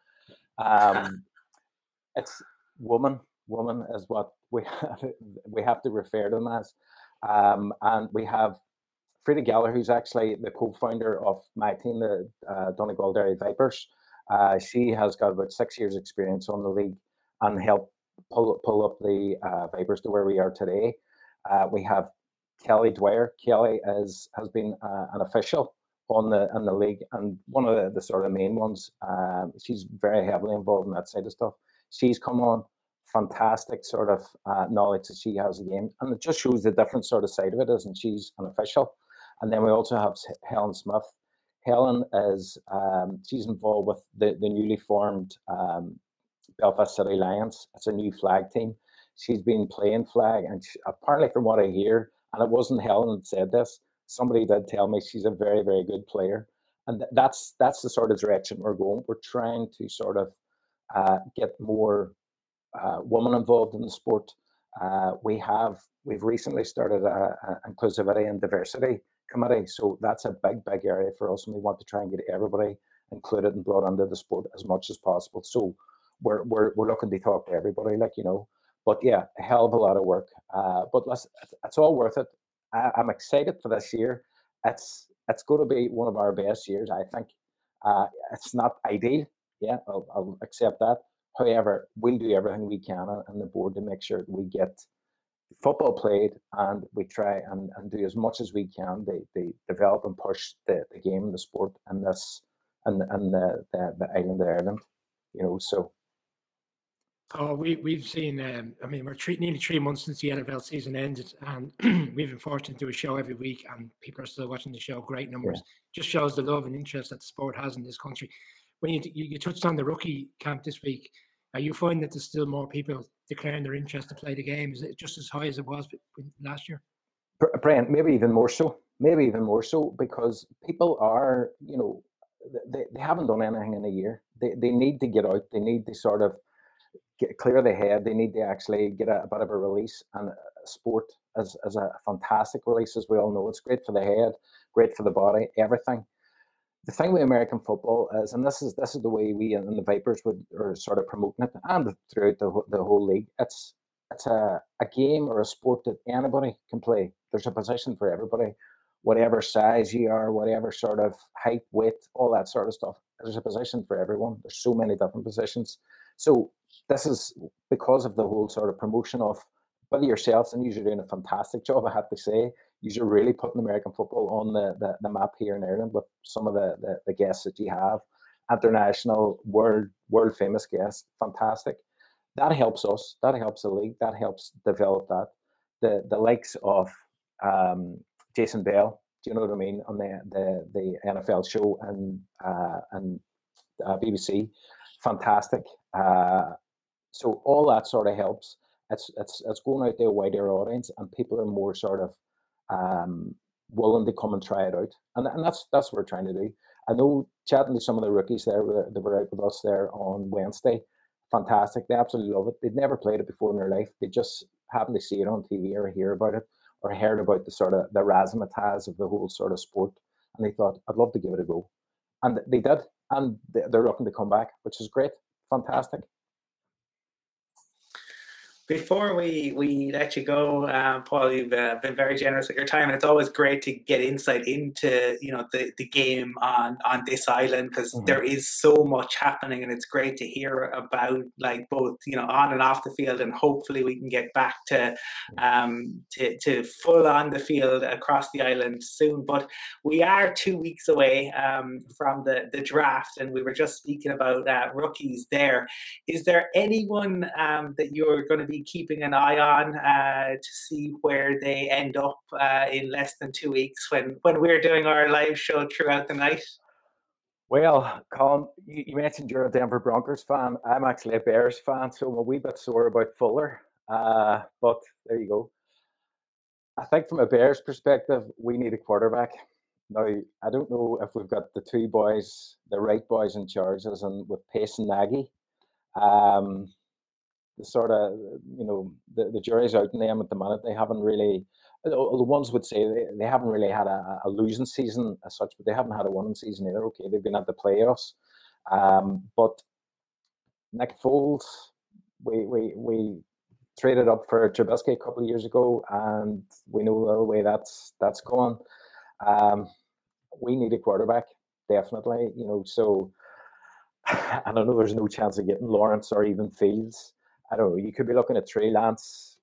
Um, it's woman. Woman is what we have, we have to refer to them as. Um, and we have Frida Geller, who's actually the co-founder of my team, the uh, Donegal Derry Vipers. Uh, she has got about six years' experience on the league and helped pull pull up the uh, Vipers to where we are today. Uh, we have Kelly Dwyer. Kelly is has been uh, an official on the in the league and one of the, the sort of main ones. Um, she's very heavily involved in that side of stuff. She's come on fantastic sort of uh, knowledge that she has of the game, and it just shows the different sort of side of it. Isn't she's an official, and then we also have Helen Smith. Helen is um, she's involved with the the newly formed um, Belfast City Lions. It's a new flag team. She's been playing flag, and she, apparently, from what I hear, and it wasn't Helen that said this. Somebody did tell me she's a very, very good player, and th- that's that's the sort of direction we're going. We're trying to sort of uh, get more uh, women involved in the sport. Uh, we have we've recently started a, inclusivity and diversity committee, so that's a big, big area for us, and we want to try and get everybody included and brought into the sport as much as possible. So we're we're we're looking to talk to everybody, like you know. But yeah, a hell of a lot of work. Uh, but let's, it's all worth it. I, am excited for this year. It's it's going to be one of our best years, I think. Uh, it's not ideal, yeah, I'll, I'll, accept that. However, we'll do everything we can on the board to make sure we get football played and we try and, and do as much as we can to, to develop and push the, the game and the sport in this and and the, the, the island of Ireland. You know, so Oh, we we've seen. Um, I mean, we're three, nearly three months since the NFL season ended, and we've been fortunate to do a show every week, and people are still watching the show. Great numbers. Yeah. Just shows the love and interest that the sport has in this country. When you, you, you touched on the rookie camp this week, are you finding that there's still more people declaring their interest to play the game? Is it just as high as it was last year? Brian, maybe even more so. Maybe even more so because people are, you know, they, they haven't done anything in a year. They they need to get out. They need to sort of get clear the head. They need to actually get a, a bit of a release. And sport is, is a fantastic release, as we all know. It's great for the head, great for the body, everything. The thing with American football is, and this is this is the way we and the Vipers would are sort of promoting it, and throughout the the whole league. It's it's a, a game or a sport that anybody can play. There's a position for everybody, whatever size you are, whatever sort of height, weight, all that sort of stuff. There's a position for everyone. There's so many different positions. So this is because of the whole sort of promotion of Billy yourselves, and you're doing a fantastic job, I have to say. You're really putting American football on the, the, the map here in Ireland with some of the, the, the guests that you have. International, world world famous guests, fantastic. That helps us. That helps the league. That helps develop that. The the likes of um, Jason Bell, do you know what I mean, on the the, the NFL show and uh, and uh, BBC, fantastic. Uh, so all that sort of helps. It's it's it's going out to a wider audience, and people are more sort of um, willing to come and try it out, and and that's that's what we're trying to do. I know chatting to some of the rookies there that were out with us there on Wednesday, fantastic. They absolutely love it. They'd never played it before in their life. They just happened to see it on TV or hear about it or heard about the sort of the razzmatazz of the whole sort of sport, and they thought, I'd love to give it a go, and they did, and they're looking to come back, which is great, fantastic before we we let you go, um, Paul, you've uh, been very generous with your time, and it's always great to get insight into you know the, the game on on this island because mm-hmm. there is so much happening, and it's great to hear about like both you know on and off the field, and hopefully we can get back to um to, to full on the field across the island soon. But we are two weeks away um, from the the draft, and we were just speaking about uh, rookies. There, is there anyone um, that you're going to be keeping an eye on uh, to see where they end up uh, in less than two weeks when, when we're doing our live show throughout the night? Well, Colin, you, mentioned you're a Denver Broncos fan. I'm actually a Bears fan, so I'm a wee bit sore about Fuller. Uh, but there you go. I think from a Bears perspective, we need a quarterback. Now, I don't know if we've got the two boys, the right boys in charge, as in with Pace and Nagy. Um, the sort of, you know, the, the jury's out in them at the minute. They haven't really, the ones would say they, they haven't really had a, a losing season as such, but they haven't had a winning season either. Okay, they've been at the playoffs. Um, but Nick Foles, we, we, we traded up for Trubisky a couple of years ago, and we know the way that's that's going. Um, we need a quarterback, definitely. You know, so I don't know. There's no chance of getting Lawrence or even Fields. I don't know. You could be looking at Trey Lance,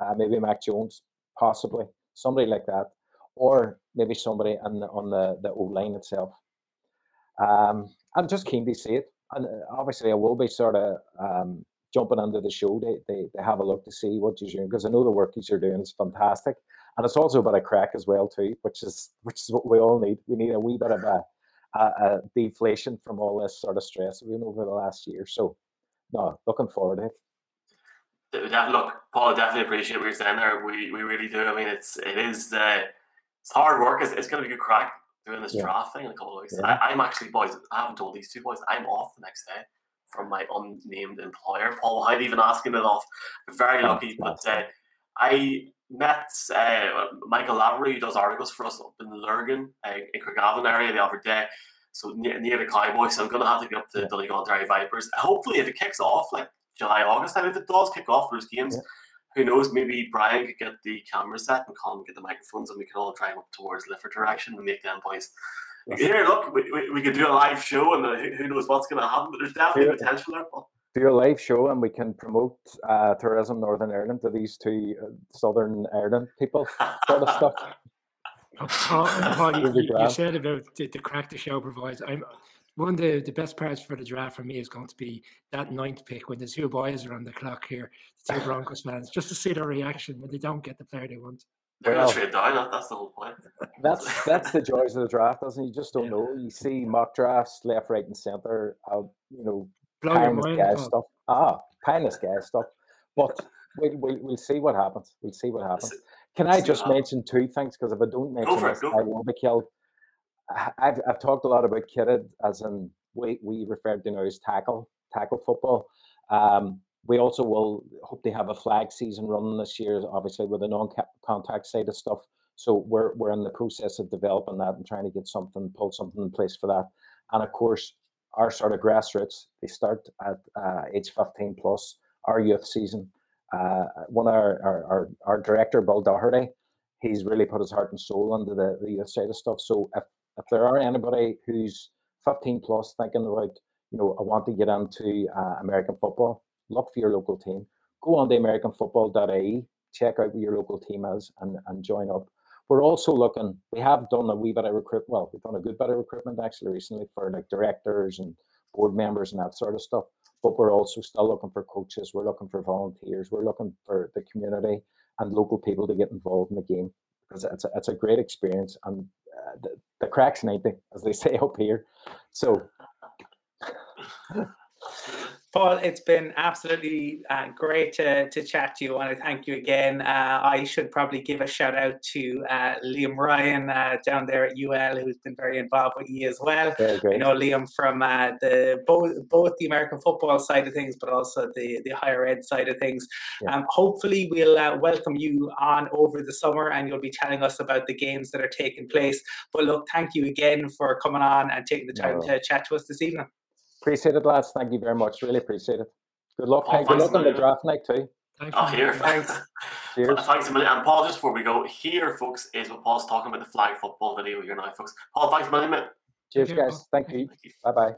uh, maybe Mac Jones, possibly somebody like that, or maybe somebody on the on the the O line itself. Um, I'm just keen to see it, and uh, obviously I will be sort of um, jumping under the show. They, they have a look to see what you're doing because I know the work you're doing is fantastic, and it's also about a crack as well too, which is which is what we all need. We need a wee bit of a, a, a deflation from all this sort of stress we've been over the last year. So, no, looking forward to it. That, look, Paul, I definitely appreciate what you're saying there. We, we really do. I mean, it's it is uh, it's hard work. It's, it's going to be a good crack doing this yeah. draft thing in a couple of weeks. Yeah. I, am actually, boys, I haven't told these two boys, I'm off the next day from my unnamed employer. Paul Hyde even asking it off. Very lucky, but uh, I met uh, Michael Lavery, who does articles for us up in Lurgan, uh, in Craigavon area the other day. So near, near the Cowboys, so I'm going to have to get up to yeah. Donegal Derry Vipers. Hopefully, if it kicks off like July, August time, if it does kick off those games, yeah. who knows? Maybe Brian could get the camera set and Colin get the microphones, and we could all drive up towards Lifford direction and make them boys here, look, we, we, we, could do a live show, and uh, who knows what's going to happen. But there's definitely yeah. potential there. Do a live show, and we can promote uh, tourism Northern Ireland to these two uh, Southern Ireland people, sort of stuff. Oh, you, you, said about the, the, crack the show provides. I'm one of the, the best parts for the draft for me is going to be that ninth pick when the two boys are on the clock here, the two Broncos fans, just to see their reaction when they don't get the player they want. They're well, trade down. That's the whole point. That's that's the joys of the draft, doesn't it? You just don't yeah. know. You see mock drafts left, right, and center. Uh, you know, pie guy stuff. Ah, pie guy stuff. But we'll, we'll, we'll see what happens. We'll see what happens. Can I just mention two things? Because if I don't mention this, I will be killed. I've, I've talked a lot about kitted, as in we, we refer to now as tackle, tackle football. Um, we also will hope to have a flag season running this year, obviously with the non-contact side of stuff. So we're we're in the process of developing that and trying to get something, pull something in place for that. And of course, our sort of grassroots, they start at uh, age 15 plus. Our youth season, uh, one of our, our, our, our director, Bill Doherty, he's really put his heart and soul into the, the youth side of stuff. So if, if there are anybody who's 15 plus thinking about, you know, I want to get into uh, American football, look for your local team. Go on to AmericanFootball.ie, check out what your local team is, and, and join up. We're also looking, we have done a wee bit of recruit. Well, we've done a good bit of recruitment actually recently for like directors and board members and that sort of stuff. But we're also still looking for coaches. We're looking for volunteers. We're looking for the community and local people to get involved in the game because it's a, it's a great experience and the, the cracks 90 as they say up here. So Paul, it's been absolutely uh, great to, to chat to you. I want to thank you again. Uh, I should probably give a shout out to uh, Liam Ryan uh, down there at UL, who's been very involved with you as well. I know Liam from uh, the both both the American football side of things, but also the, the higher ed side of things. Yeah. Um, hopefully, we'll uh, welcome you on over the summer, and you'll be telling us about the games that are taking place. But look, thank you again for coming on and taking the time no. to chat to us this evening. Appreciate it, lads. Thank you very much. Really appreciate it. Good luck. Oh, Paul, good luck on the draft night too. Thank oh, here, thanks. Cheers. Thanks a million. And Paul, just before we go, here, folks, is what Paul's talking about the flag football video here now, folks. Paul, thanks a million, mate. Cheers, guys. Thank you. you. Bye bye.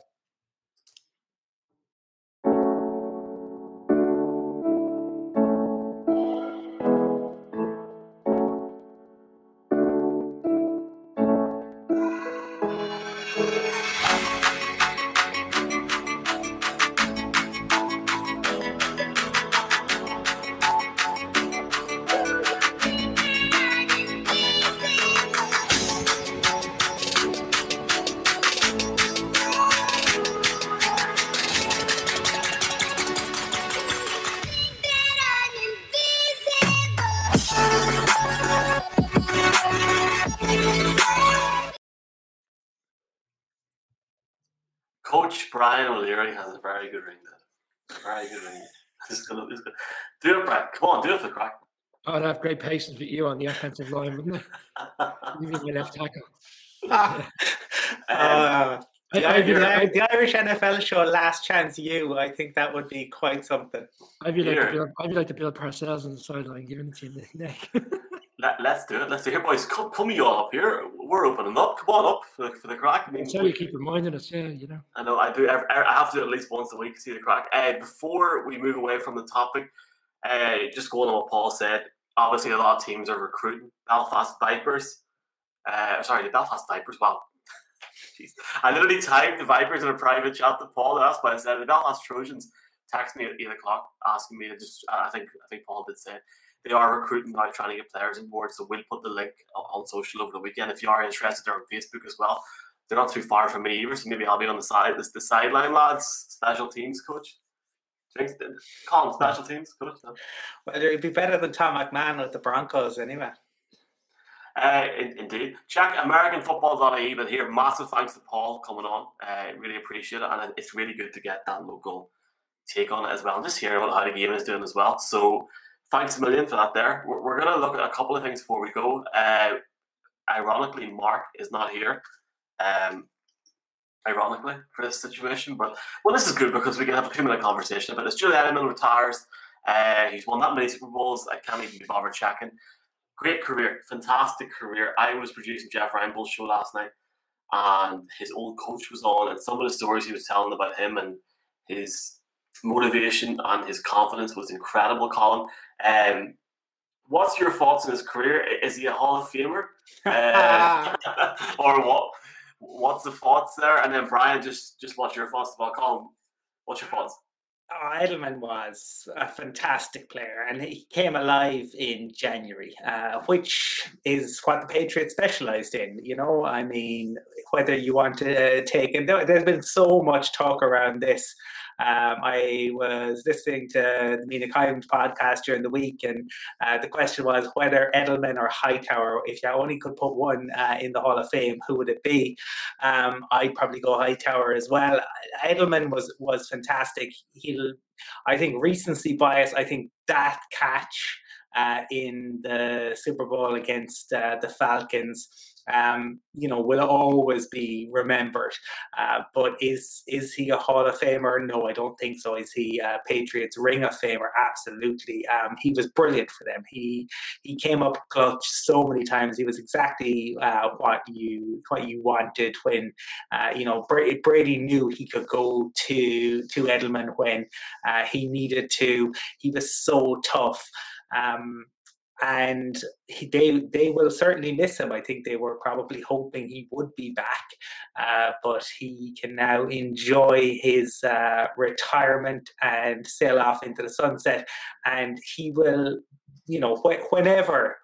I'd have great patience with you on the offensive line, wouldn't I? You be my left tackle. Uh, the, I, I'd, Irish, I'd, the Irish NFL show Last Chance U, I think that would be quite something. I'd be like Here. the Bill, I'd be like the Bill Parcells on the sideline, giving it to you in the neck. Let, let's do it. Let's do it, boys. Come, come you all up here. We're opening up. Come on up for, for the crack. I mean, That's how you keep reminding us, yeah, you know. I know I do. every- I have to do it at least once a week to see the crack. Uh, before we move away from the topic, uh, just going on what Paul said. Obviously, a lot of teams are recruiting Belfast Vipers. Uh, sorry, the Belfast Vipers. Wow. I literally typed the Vipers in a private chat to Paul. That's why I said the Belfast Trojans texted me at eight o'clock asking me to just. I think I think Paul did say they are recruiting now, trying to get players on board. So we'll put the link on on social over the weekend if you are interested. They're on Facebook as well. They're not too far from me either, so maybe I'll be on the side, the, the sideline lads, special teams coach. Think call him special teams coach? Well, it'd be better than Tom McMahon with the Broncos anyway. Uh, in, indeed. Check AmericanFootball.ie, but here, massive thanks to Paul coming on. Uh, really appreciate it. And it's really good to get that local take on it as well. And just hear about how the game is doing as well. So thanks a million for that there. We're, we're going to look at a couple of things before we go. Uh, ironically, Mark is not here. Um, ironically, for this situation. But, well, this is good because we can have a two minute conversation about this. Julian Edelman retires. Uh, he's won that many Super Bowls. I can't even be bothered checking great career, fantastic career. I was producing Jeff Reinbold's show last night, and his old coach was on, and some of the stories he was telling about him and his motivation and his confidence was incredible. Colin, um, what's your thoughts on his career? Is he a Hall of Famer, uh, or what? What's the thoughts there? And then Brian, just just what's your thoughts about Colin? What's your thoughts? Oh, Edelman was a fantastic player, and he came alive in January, uh, which is what the Patriots specialised in. You know, I mean, whether you want to take there, there's been so much talk around this. Um, I was listening to the Mina Kimes podcast during the week, and uh, the question was whether Edelman or Hightower, if you only could put one uh, in the Hall of Fame, who would it be? Um, I'd probably go Hightower as well. Edelman was was fantastic. He'll, I think, recency bias. I think that catch uh, in the Super Bowl against uh, the Falcons, um, you know, will always be remembered. Uh, but is is he a Hall of Famer? No, I don't think so. Is he a Patriots Ring of Famer? Absolutely. Um, he was brilliant for them. He he came up clutch so many times. He was exactly uh, what you what you wanted when uh, you know Brady, Brady knew he could go to to Edelman when uh, he needed to. He was so tough. Um, and he, they they will certainly miss him. I think they were probably hoping he would be back, uh, but he can now enjoy his uh, retirement and sail off into the sunset. And he will, you know, wh- whenever,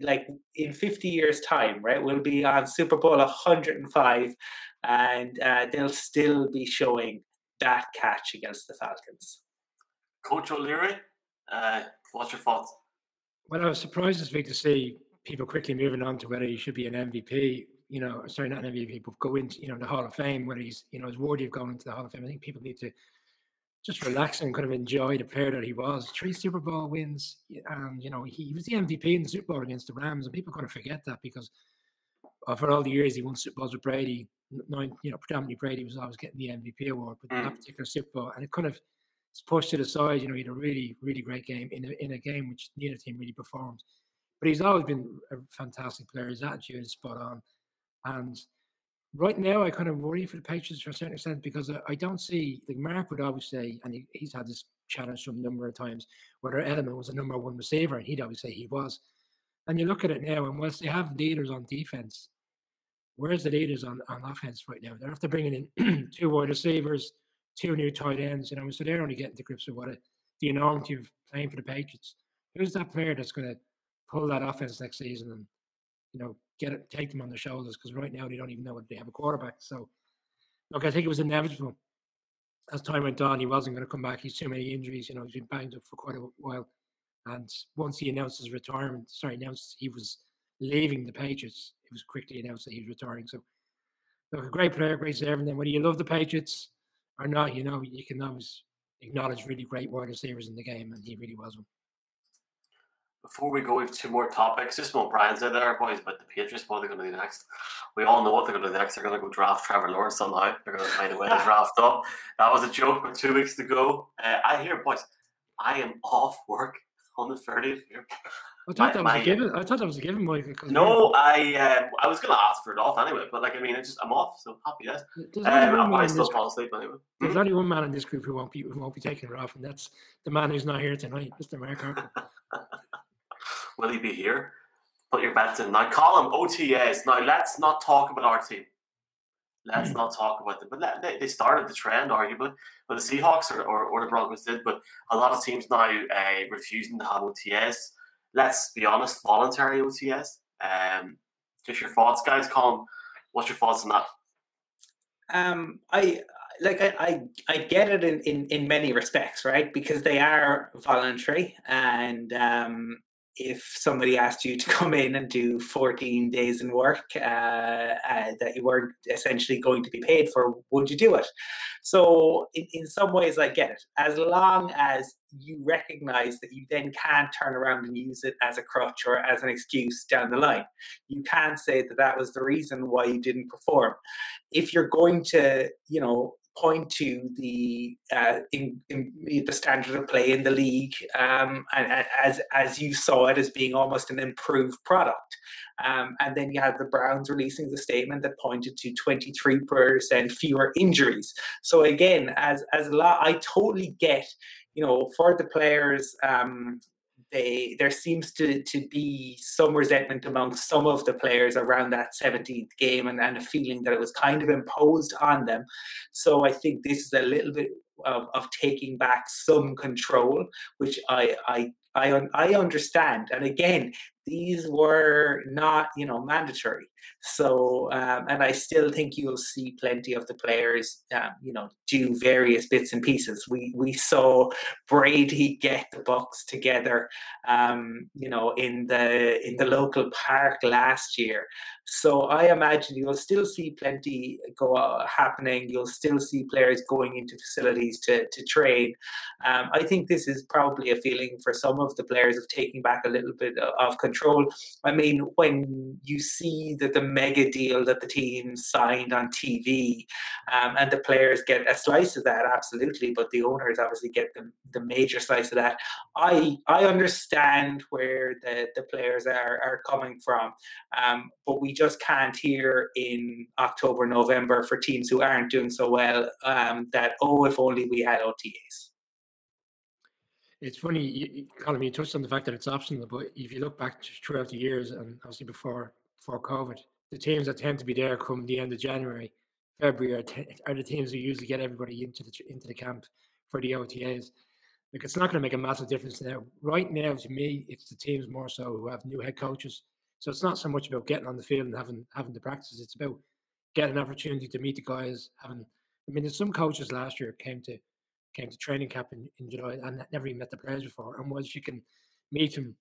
like in fifty years' time, right, we'll be on Super Bowl one hundred and five, and uh, they'll still be showing that catch against the Falcons. Coach O'Leary, uh, what's your thoughts? Well, I was surprised this week to see people quickly moving on to whether he should be an MVP. You know, sorry, not an MVP, but go into you know the Hall of Fame. Whether he's you know is worthy of going into the Hall of Fame. I think people need to just relax and kind of enjoy the player that he was. Three Super Bowl wins, and you know he, was the MVP in the Super Bowl against the Rams, and people kind of forget that because for all the years he won Super Bowls with Brady, nine, you know, predominantly Brady was always getting the MVP award, but Mm. that particular Super Bowl, and it kind of pushed to the side. You know, he had a really, really great game in a, in a game which neither team really performed. But he's always been a fantastic player. His attitude is spot on. And right now, I kind of worry for the Patriots to a certain extent because I, I don't see, like Mark would always say, and he, he's had this challenge some number of times, whether Edelman was a number one receiver, and he'd always say he was. And you look at it now, and whilst they have leaders on defense, where's the leaders on, on offense right now? They're after bringing in two wide receivers, two new tight ends, you know, so they're only getting to grips with what it, the enormity of playing for the Patriots. Who's that player that's going to pull that offense next season and, you know, get it, take them on their shoulders? Because right now they don't even know if they have a quarterback. So, look, I think it was inevitable. As time went on, he wasn't going to come back. He's too many injuries. You know, he's been banged up for quite a while. And once he announced his retirement, sorry, announced he was leaving the Patriots, it was quickly announced that he was retiring. So Look, a great player, great servant. And whether you love the Patriots or not, you know, you can always acknowledge really great wide receivers in the game, and he really was one. Before we go, we have two more topics. Just what Brian said there, boys, but the Patriots, what they're going to do next. We all know what they're going to do next. They're going to go draft Trevor Lawrence somehow. They're going to find a way to draft up. That was a joke, but two weeks to go. Uh, I hear, boys, I am off work on the 30th. I thought that was a given. I thought that was a given, Michael. No, I uh, I was going to ask for it off anyway, but like I mean, it's just I'm off, so happy days. There's um, I still fall asleep anyway. There's hmm? only one man in this group who won't be who won't be taking it off, and that's the man who's not here tonight, Mr. Mark Harper. Will he be here? Put your bets in now. Call him OTAs. Now let's not talk about our team. Let's mm. not talk about them. But they, they started the trend, arguably. But the Seahawks or, or, or the Broncos did. But a lot of teams now uh, refusing to have OTAs. Let's be honest, voluntary OTAs. Um, just your thoughts, guys. Colin, what's your thoughts on that? Um, I like I, I, I get it in, in in many respects, right? Because they are voluntary, and um, if somebody asked you to come in and do 14 days in work uh, uh, that you weren't essentially going to be paid for, would you do it? So, in, in some ways, I get it. As long as you recognize that you then can't turn around and use it as a crutch or as an excuse down the line. You can't say that that was the reason why you didn't perform. If you're going to, you know, point to the uh, in, in, the standard of play in the league um, and, as as you saw it as being almost an improved product. Um, and then you had the Browns releasing the statement that pointed to 23% fewer injuries. So again, as as a lot, I totally get, you know, for the players. Um, they there seems to to be some resentment among some of the players around that 17th game and, and a feeling that it was kind of imposed on them. So I think this is a little bit of, of taking back some control, which I I I, I understand. And again, these were not, you know, mandatory. So, um, and I still think you'll see plenty of the players, um, you know, do various bits and pieces. We we saw Brady get the Bucs together, um, you know, in the in the local park last year. So I imagine you'll still see plenty go uh, happening. You'll still see players going into facilities to to train. Um, I think this is probably a feeling for some of the players of taking back a little bit of control. I mean, when you see that the mega deal that the team signed on TV, um, and the players get a slice of that, absolutely, but the owners obviously get the, the major slice of that. I I understand where the, the players are, are coming from, um, but we just can't hear in October, November for teams who aren't doing so well um, that, oh, if only we had OTAs. It's funny, you, Colin, you touched on the fact that it's optional, but if you look back throughout the years and obviously before before COVID, the teams that tend to be there come the end of January, February are, t- are the teams who usually get everybody into the into the camp for the OTAs. Like it's not going to make a massive difference now. Right now, to me, it's the teams more so who have new head coaches. So it's not so much about getting on the field and having having the practice. It's about getting an opportunity to meet the guys. Having, I mean, some coaches last year came to came to training camp in, in July and never even met the players before. And once you can meet them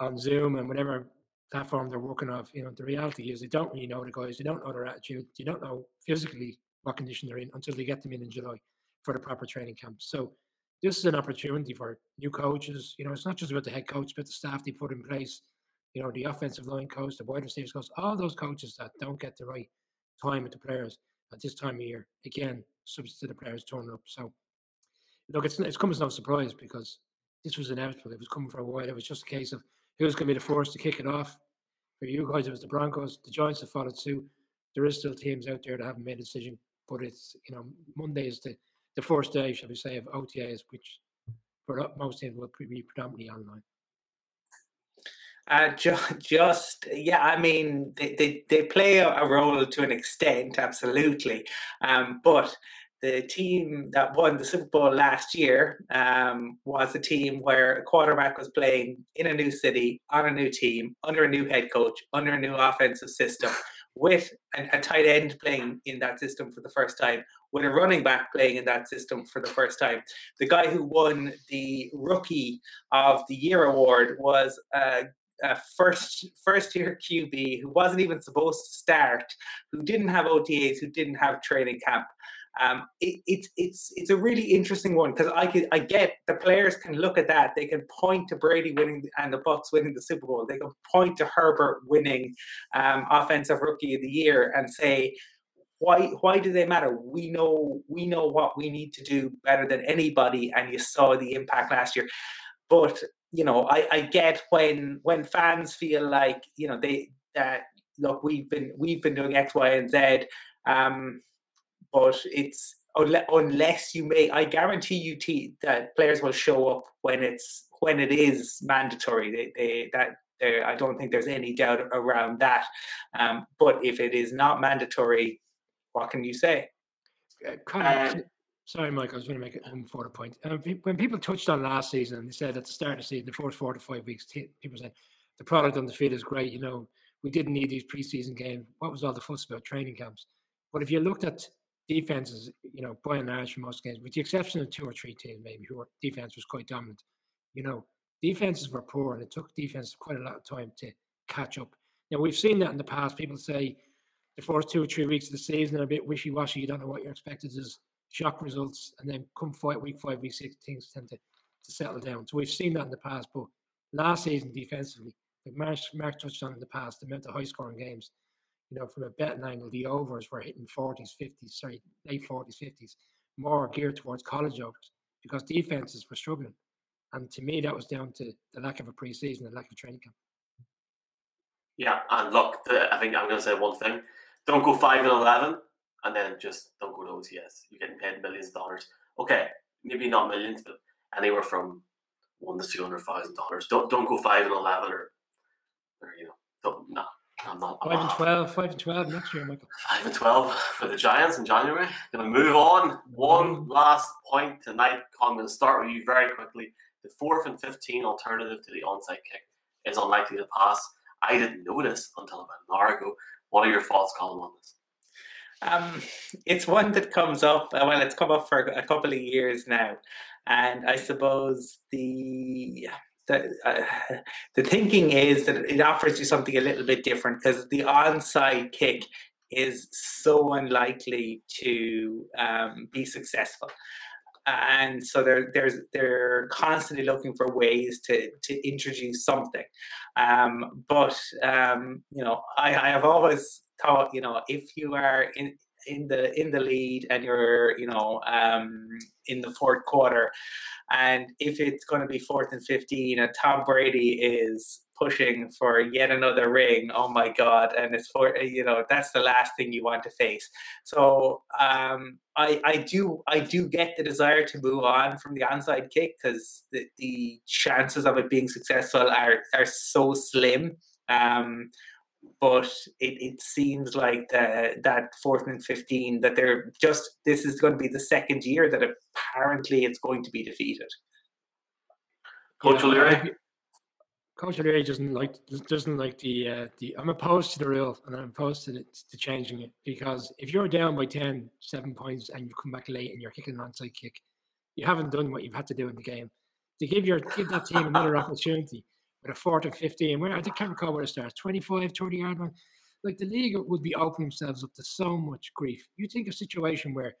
on Zoom and whatever platform they're working off, you know, the reality is they don't really know the guys. They don't know their attitude. They don't know physically what condition they're in until they get them in in July for the proper training camp. So this is an opportunity for new coaches. You know, it's not just about the head coach, but the staff they put in place. You know, the offensive line coach, the wide receivers coach, all those coaches that don't get the right time with the players at this time of year. Again, subject to the players turning up. So look, it's it's come as no surprise because this was inevitable. It was coming for a while. It was just a case of who's going to be the force to kick it off. For you guys, it was the Broncos. The Giants have followed suit. There is still teams out there that haven't made a decision, but it's you know Monday is the the first day, shall we say, of OTAs, which for most teams will be predominantly online. Uh, just, just, yeah, I mean, they, they, they play a, role to an extent, absolutely. Um, but the team that won the Super Bowl last year um, was a team where a quarterback was playing in a new city, on a new team, under a new head coach, under a new offensive system, with a, a tight end playing in that system for the first time, with a running back playing in that system for the first time. The guy who won the Rookie of the Year award was a a first first year QB who wasn't even supposed to start, who didn't have OTAs, who didn't have training camp. Um, it, it's it's it's a really interesting one because I could, I get the players can look at that. They can point to Brady winning and the Bucs winning the Super Bowl. They can point to Herbert winning um, Offensive Rookie of the Year and say, why why do they matter? We know we know what we need to do better than anybody, and you saw the impact last year. But you know, I, I get when when fans feel like you know they that look we've been we've been doing X, Y, and Z. Um, but it's unless you may i guarantee you t- that players will show up when it's when it is mandatory. They, they that there i don't think there's any doubt around that. Um, but if it is not mandatory what can you say? Uh, of, sorry mike i was going to make it one further point. Um, when people touched on last season and they said at the start of the season the first four to five weeks people said the product on the field is great you know we didn't need these preseason games. What was all the fuss about training camps? But if you looked at defenses, you know, by and large for most games, with the exception of two or three teams maybe who were defense was quite dominant. You know, defenses were poor and it took defense quite a lot of time to catch up. Now we've seen that in the past. People say the first two or three weeks of the season are a bit wishy washy. You don't know what you're expected as shock results, and then come fight week five, week six, things tend to, to settle down. So we've seen that in the past. But last season defensively, like Mark, Mark touched on in the past, the amount of high scoring games you know, from a betting angle, the overs were hitting 40s, 50s, sorry, late 40s, 50s, more geared towards college overs because defenses were struggling. And to me, that was down to the lack of a preseason, the lack of training camp. Yeah, and look, the, I think I'm going to say one thing: don't go five and eleven, and then just don't go to OTS. You're getting paid millions of dollars. Okay, maybe not millions, but anywhere from one to two hundred thousand dollars. Don't don't go five and eleven, or, or you know, don't no. I'm not, I'm five and twelve, five and twelve next year, Michael. Five and twelve for the Giants in January. Going to move on. One mm-hmm. last point tonight. I'm going to start with you very quickly. The fourth and fifteen alternative to the onside kick is unlikely to pass. I didn't notice until about an hour ago. What are your thoughts, Colin, on this? Um, it's one that comes up. Uh, well, it's come up for a couple of years now, and I suppose the the, uh, the thinking is that it offers you something a little bit different because the onside kick is so unlikely to um, be successful. And so they're, there's, they're constantly looking for ways to, to introduce something. Um, but, um, you know, I, I have always thought, you know, if you are in, in the in the lead and you're you know um, in the fourth quarter and if it's going to be fourth and 15 and Tom Brady is pushing for yet another ring, oh my God. And it's for, you know, that's the last thing you want to face. So um, I, I do I do get the desire to move on from the onside kick because the, the chances of it being successful are, are so slim. Um, but it, it seems like the, that fourth and 15 that they're just this is going to be the second year that apparently it's going to be defeated. Coach O'Leary? coach O'Leary doesn't like doesn't like the uh, the I'm opposed to the rule and I'm opposed to, the, to changing it because if you're down by 10 7 points and you come back late and you're kicking an onside kick you haven't done what you've had to do in the game. To give your give that team another opportunity with a fourth and 15. Where I can't recall where it starts 25, 30 yard one. Like the league would be opening themselves up to so much grief. You think a situation where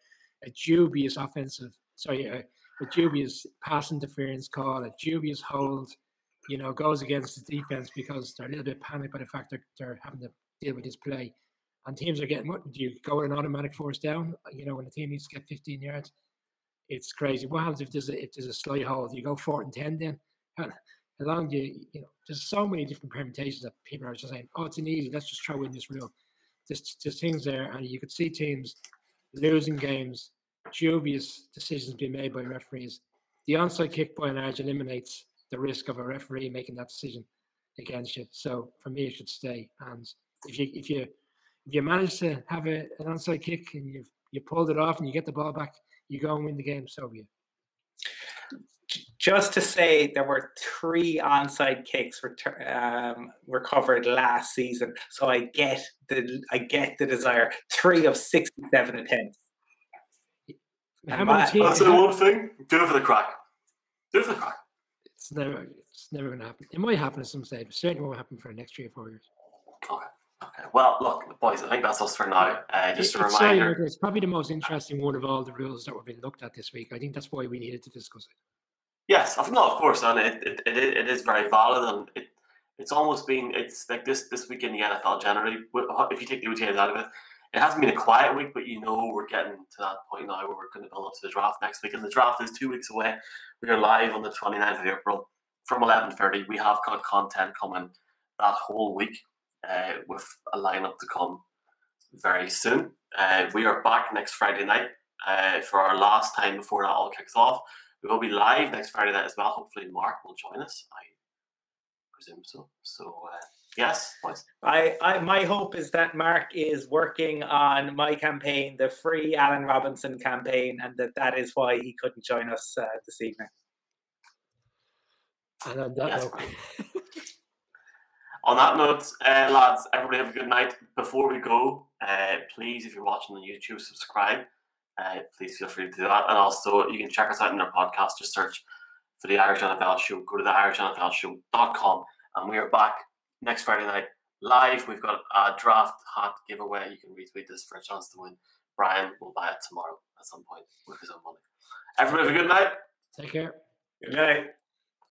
a dubious offensive, sorry, a, a dubious pass interference call, a dubious hold, you know, goes against the defense because they're a little bit panicked by the fact that they're having to deal with this play. And teams are getting what? Do you go with an automatic force down? You know, when the team needs to get 15 yards, it's crazy. What happens if there's a, if there's a slight hold? You go fourth and 10 then? As you, you know, there's so many different permutations that people are just saying, oh, it's an easy, let's just throw in this rule. There's, there's things there, and you could see teams losing games, dubious decisions being made by referees. The onside kick by and large eliminates the risk of a referee making that decision against you. So for me, it should stay. And if you if you if you manage to have a, an onside kick and you you pulled it off and you get the ball back, you go and win the game. So it just to say there were three onside kicks um, recovered last season, so I get the I get the desire. Three of sixty-seven attempts. How many teams? That's the one thing. Do it for the crack. Do it for the crack. It's never. It's never going to happen. It might happen at some stage, but certainly won't happen for the next three or four years. Okay. Okay. Well, look, boys, I think that's us for now. Uh, just It- a it's sorry, reminder. It's probably the most interesting one of all the rules that were being looked at this week. I think that's why we needed to discuss it. Yes, of- no, of course, and it, it, it, it is very valid, and it it's almost been it's like this this week in the NFL generally. If you take the OTAs out of it, it hasn't been a quiet week, but you know we're getting to that point now where we're going to build up to the draft next week, and the draft is two weeks away. We are live on the 29th of April from eleven thirty. We have got content coming that whole week uh, with a lineup to come very soon. Uh, we are back next Friday night uh, for our last time before that all kicks off. We will be live next Friday night as well. Hopefully, Mark will join us. I presume so. So, uh, yes, boys. I, I my hope is that Mark is working on my campaign, the free Alan Robinson campaign, and that that is why he couldn't join us uh, this evening. And on that Yes. note, On that note, uh, lads, everybody have a good night. Before we go, uh, please, if you're watching on YouTube, subscribe. Uh, please feel free to do that. And also, you can check us out in our podcast. Just search for the Irish NFL Show. Go to the IrishNFLShow.com. And we are back next Friday night live. We've got a draft hat giveaway. You can retweet this for a chance to win. Brian will buy it tomorrow at some point with his own money. Everybody have a good night. take care. Good night.